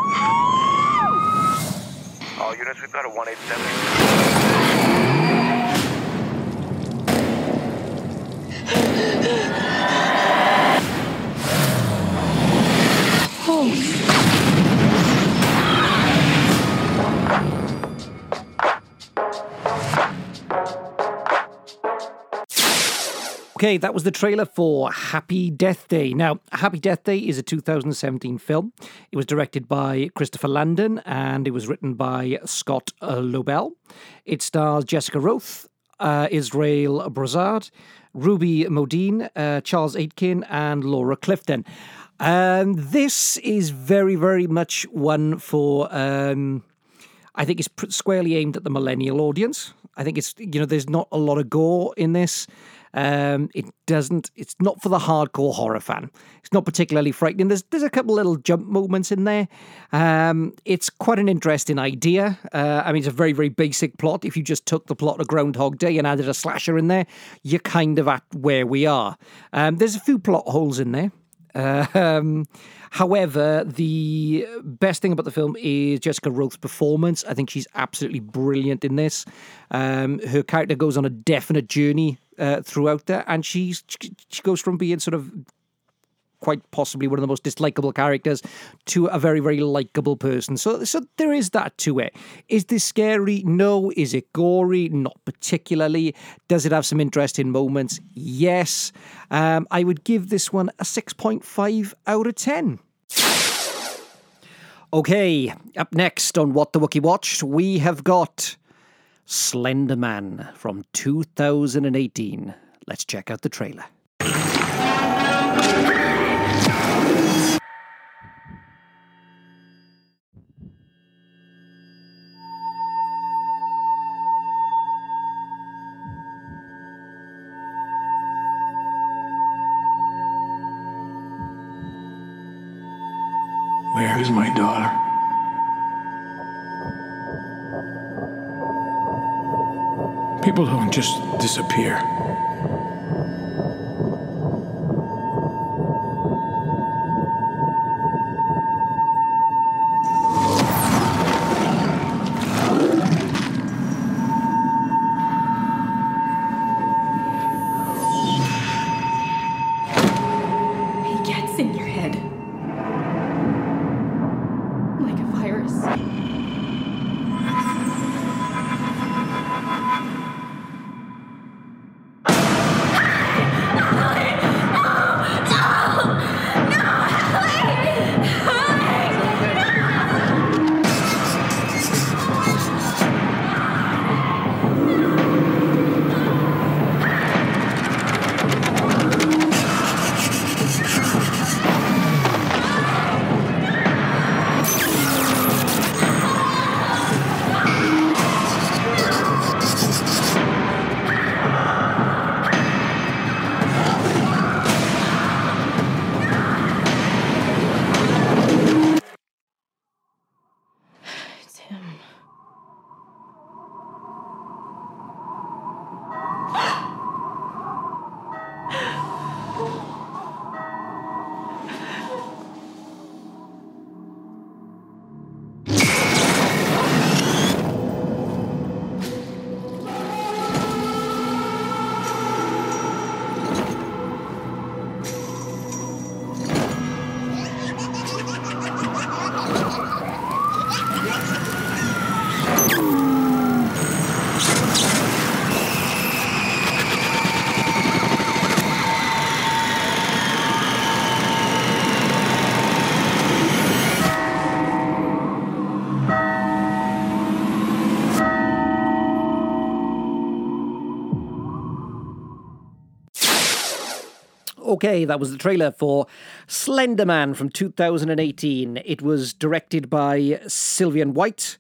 All units, we've got a 187. Okay, that was the trailer for Happy Death Day. Now, Happy Death Day is a 2017 film. It was directed by Christopher Landon and it was written by Scott Lobdell. It stars Jessica Rothe, uh, Israel Broussard, Ruby Modine, uh, Charles Aitken, and Laura Clifton. Um, this is very, very much one for. Um, I think it's squarely aimed at the millennial audience. I think it's you know there's not a lot of gore in this. Um, it doesn't. It's not for the hardcore horror fan. It's not particularly frightening. There's there's a couple little jump moments in there. Um, it's quite an interesting idea. Uh, I mean, it's a very very basic plot. If you just took the plot of Groundhog Day and added a slasher in there, you're kind of at where we are. Um, there's a few plot holes in there. Um, however, the best thing about the film is Jessica Rothe's performance. I think she's absolutely brilliant in this. Um, her character goes on a definite journey uh, throughout there, and she's she goes from being sort of quite possibly one of the most dislikable characters to a very very likable person. So so there is that to it. Is this scary? No. Is it gory? Not particularly. Does it have some interesting moments? Yes. Um, i would give this one a 6.5 out of 10 okay up next on what the wookie watched we have got slender man from 2018 let's check out the trailer Where is my daughter? People don't just disappear. Okay, that was the trailer for Slenderman from 2018. It was directed by Sylvain White.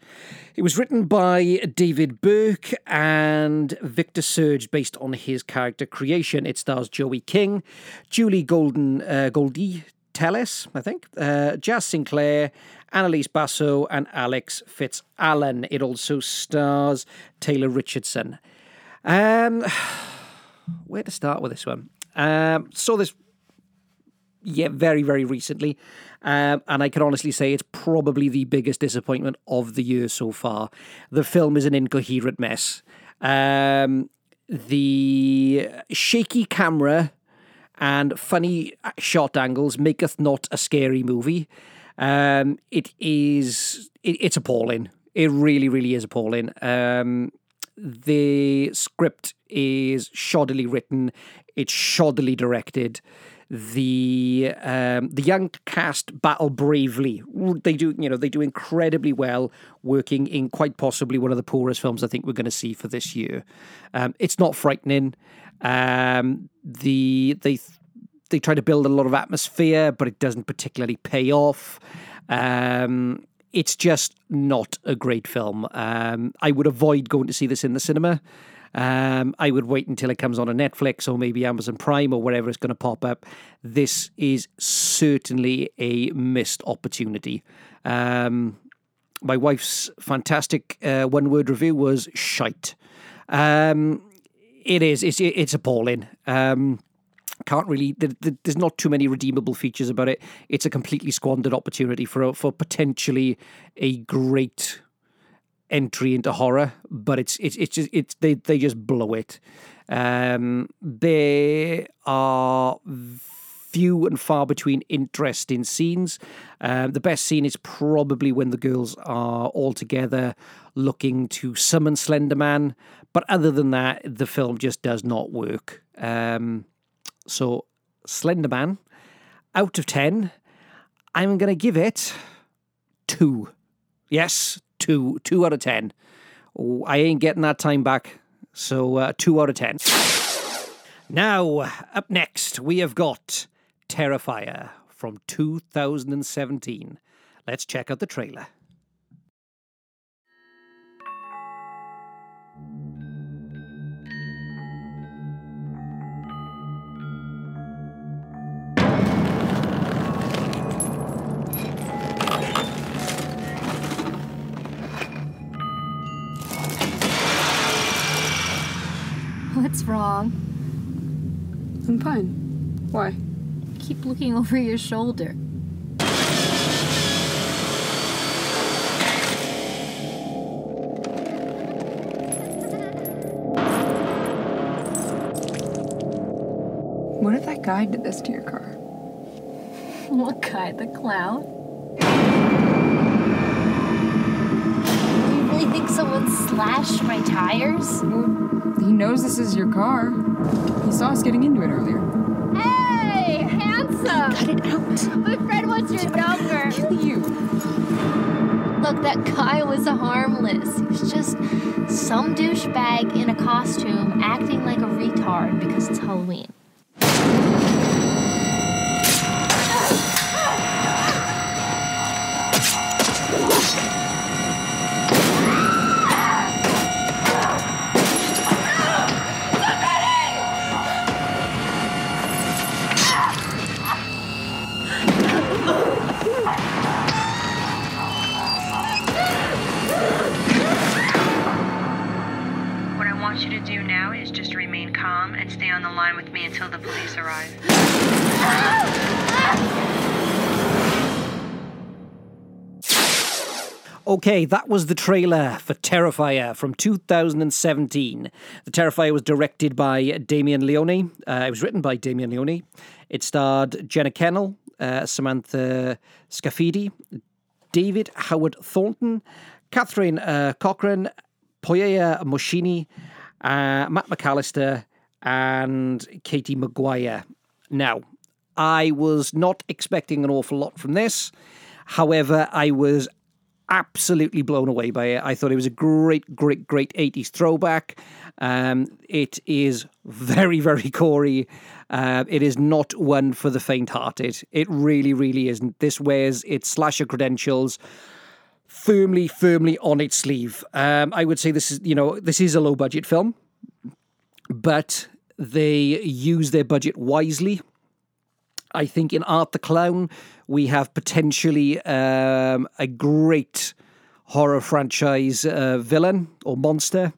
It was written by David Birke and Victor Surge based on his character creation. It stars Joey King, Julie Golden uh, Goldie Tellis, I think, uh, Jaz Sinclair, Annalise Basso, and Alex Fitzalan. It also stars Taylor Richardson. Um, (sighs) where to start with this one? Um, saw this, yeah, very, very recently. Um, and I can honestly say it's probably the biggest disappointment of the year so far. The film is an incoherent mess. Um, the shaky camera and funny shot angles maketh not a scary movie. Um, it is, it, it's appalling. It really, really is appalling. Um, the script is shoddily written. It's shoddily directed. The um, the young cast battle bravely. They do, you know, they do incredibly well, working in quite possibly one of the poorest films I think we're going to see for this year. Um, it's not frightening. Um, the they they try to build a lot of atmosphere, but it doesn't particularly pay off. Um, it's just not a great film. Um, I would avoid going to see this in the cinema. Um, I would wait until it comes on a Netflix or maybe Amazon Prime or wherever it's going to pop up. This is certainly a missed opportunity. Um, my wife's fantastic uh, one word review was shite. Um, it is. It's it's appalling. Um, can't really. There, there's not too many redeemable features about it. It's a completely squandered opportunity for for potentially a great entry into horror, but it's it's it's just it's they they just blow it. Um, there are few and far between interesting scenes. Um, the best scene is probably when the girls are all together looking to summon Slenderman. But other than that, the film just does not work. Um, so, Slenderman, out of 10, I'm going to give it two. Yes, two. Two out of 10. Oh, I ain't getting that time back. So, uh, two out of 10. Now, up next, we have got Terrifier from 2017. Let's check out the trailer. (laughs) What's wrong? I'm fine. Why? Keep looking over your shoulder. What if that guy did this to your car? (laughs) What guy? The clown? You really think someone slashed my tires? He knows this is your car. He saw us getting into it earlier. Hey, handsome! Cut it out. My friend wants your number. Kill you. Look, that guy was harmless. He was just some douchebag in a costume acting like a retard because it's Halloween. Line with me until the police arrive. Okay, that was the trailer for Terrifier from 2017. The Terrifier was directed by Damien Leone. Uh, it was written by Damien Leone. It starred Jenna Kanell, uh, Samantha Scafidi, David Howard Thornton, Catherine uh, Cochran, Pooya Mohseni, uh, Matt McAllister, and Katie Maguire. Now, I was not expecting an awful lot from this. However, I was absolutely blown away by it. I thought it was a great, great, great 80s throwback. Um, it is very, very gory. Uh, it is not one for the faint-hearted. It really, really isn't. This wears its slasher credentials firmly, firmly on its sleeve. Um, I would say this is, you know, this is a low-budget film, but they use their budget wisely. I think in Art the Clown, we have potentially um, a great horror franchise uh, villain or monster.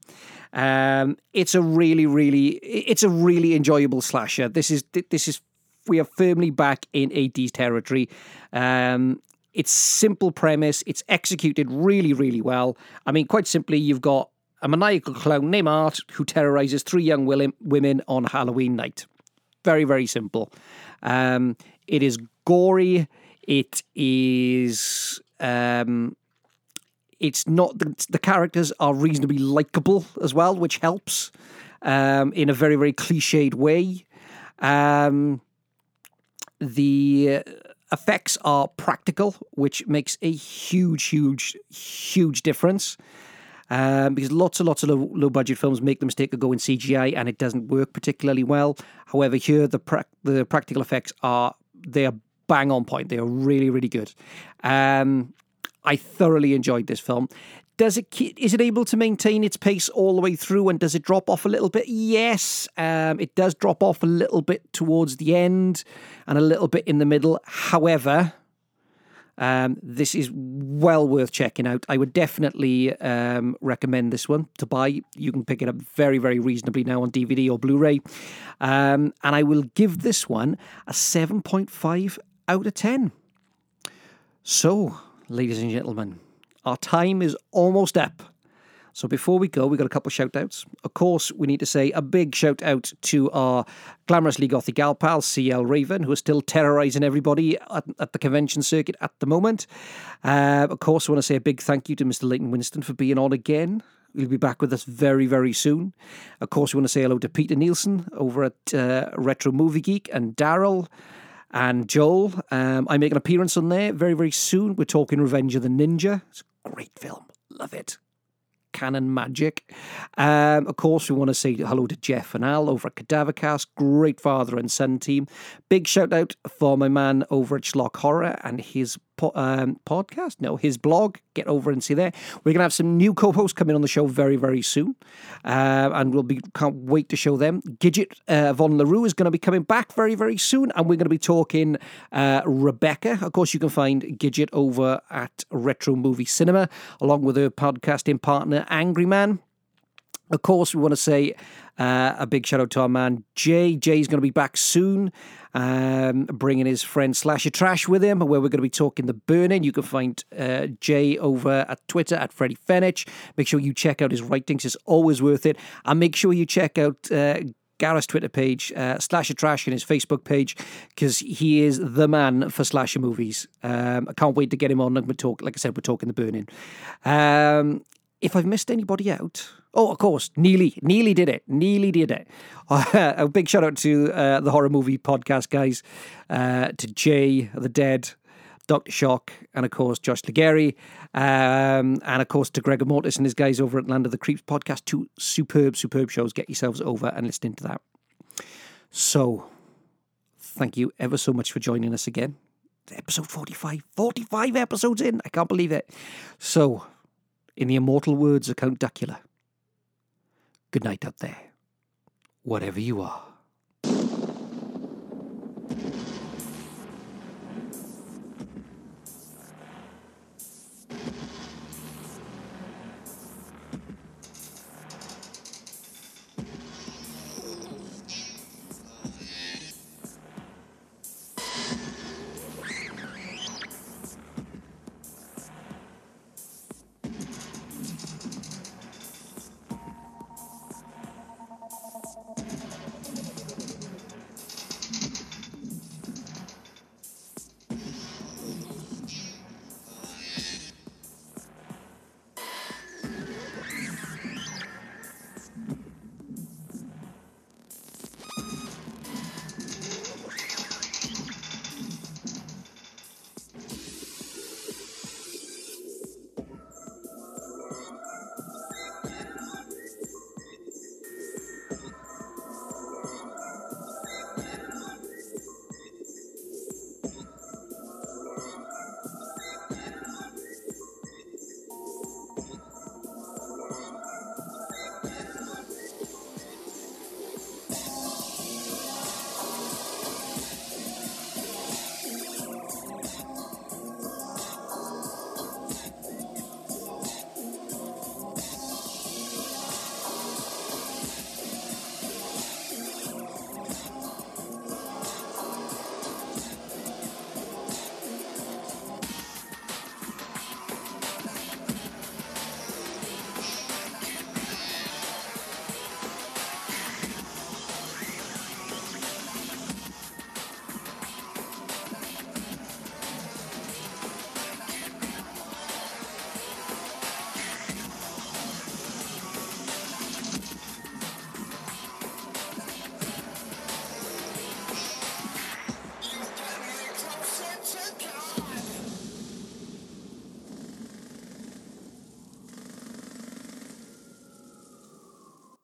Um, it's a really, really, it's a really enjoyable slasher. This is this is we are firmly back in 80s territory. Um, it's simple premise. It's executed really, really well. I mean, quite simply, you've got a maniacal clown named Art who terrorizes three young women on Halloween night. Very, very simple. Um, it is gory. It is um, it's not the, the characters are reasonably likable as well, which helps um, in a very very cliched way. Um, the effects are practical, which makes a huge, huge, huge difference. Um, because lots and lots of low, low, budget films make the mistake of going CGI and it doesn't work particularly well. However, here the pra- the practical effects are they are bang on point. They are really really good. Um, I thoroughly enjoyed this film. Does it is it able to maintain its pace all the way through, and does it drop off a little bit? Yes, um, it does drop off a little bit towards the end, and a little bit in the middle. However, um, this is well worth checking out. I would definitely um, recommend this one to buy. You can pick it up very, very reasonably now on DVD or Blu ray. Um, and I will give this one a 7.5 out of 10. So, ladies and gentlemen, our time is almost up. So before we go, we've got a couple of shout outs. Of course, we need to say a big shout out to our glamorously gothic gal pal, CL Raven, who is still terrorizing everybody at, at the convention circuit at the moment. Uh, of course, I want to say a big thank you to Mr. Leighton Winston for being on again. He'll be back with us very, very soon. Of course, we want to say hello to Peter Nielsen over at uh, Retro Movie Geek and Daryl and Joel. Um, I make an appearance on there very, very soon. We're talking Revenge of the Ninja. It's a great film. Love it Cannon magic. Um, of course, we want to say hello to Jeff and Al over at Cadavercast, great father and son team. Big shout out for my man over at Schlock Horror and his po- um, podcast, no, his blog. Get over and see there. We're going to have some new co-hosts coming on the show very, very soon, uh, and we'll be can't wait to show them. Gidget uh, von Larue is going to be coming back very, very soon, and we're going to be talking uh, Rebecca. Of course, you can find Gidget over at Retro Movie Cinema, along with her podcasting partner Angry Man. Of course, we want to say uh, a big shout out to our man Jay. Jay's going to be back soon, um, bringing his friend Slasher Trash with him, where we're going to be talking the burning. You can find uh, Jay over at Twitter at Freddie Fenich. Make sure you check out his writings; it's always worth it. And make sure you check out. Uh, Gareth's Twitter page, uh, Slasher Trash, and his Facebook page, because he is the man for slasher movies. Um, I can't wait to get him on and talk. Like I said, we're talking the burning. Um, if I've missed anybody out, oh, of course, Neely. Neely did it. Neely did it. (laughs) a big shout out to uh, the horror movie podcast guys, uh, to Jay, The Dead, Dr. Shock, and of course, Josh Legary, um, and of course, to Gregor Mortis and his guys over at Land of the Creeps podcast. Two superb, superb shows. Get yourselves over and listen to that. So, thank you ever so much for joining us again. Episode 45. 45 episodes in. I can't believe it. So, in the immortal words of Count Duckula, good night up there, whatever you are.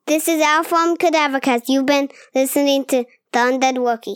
This is Al from Cadavercast. You've been listening to The Undead Wookie.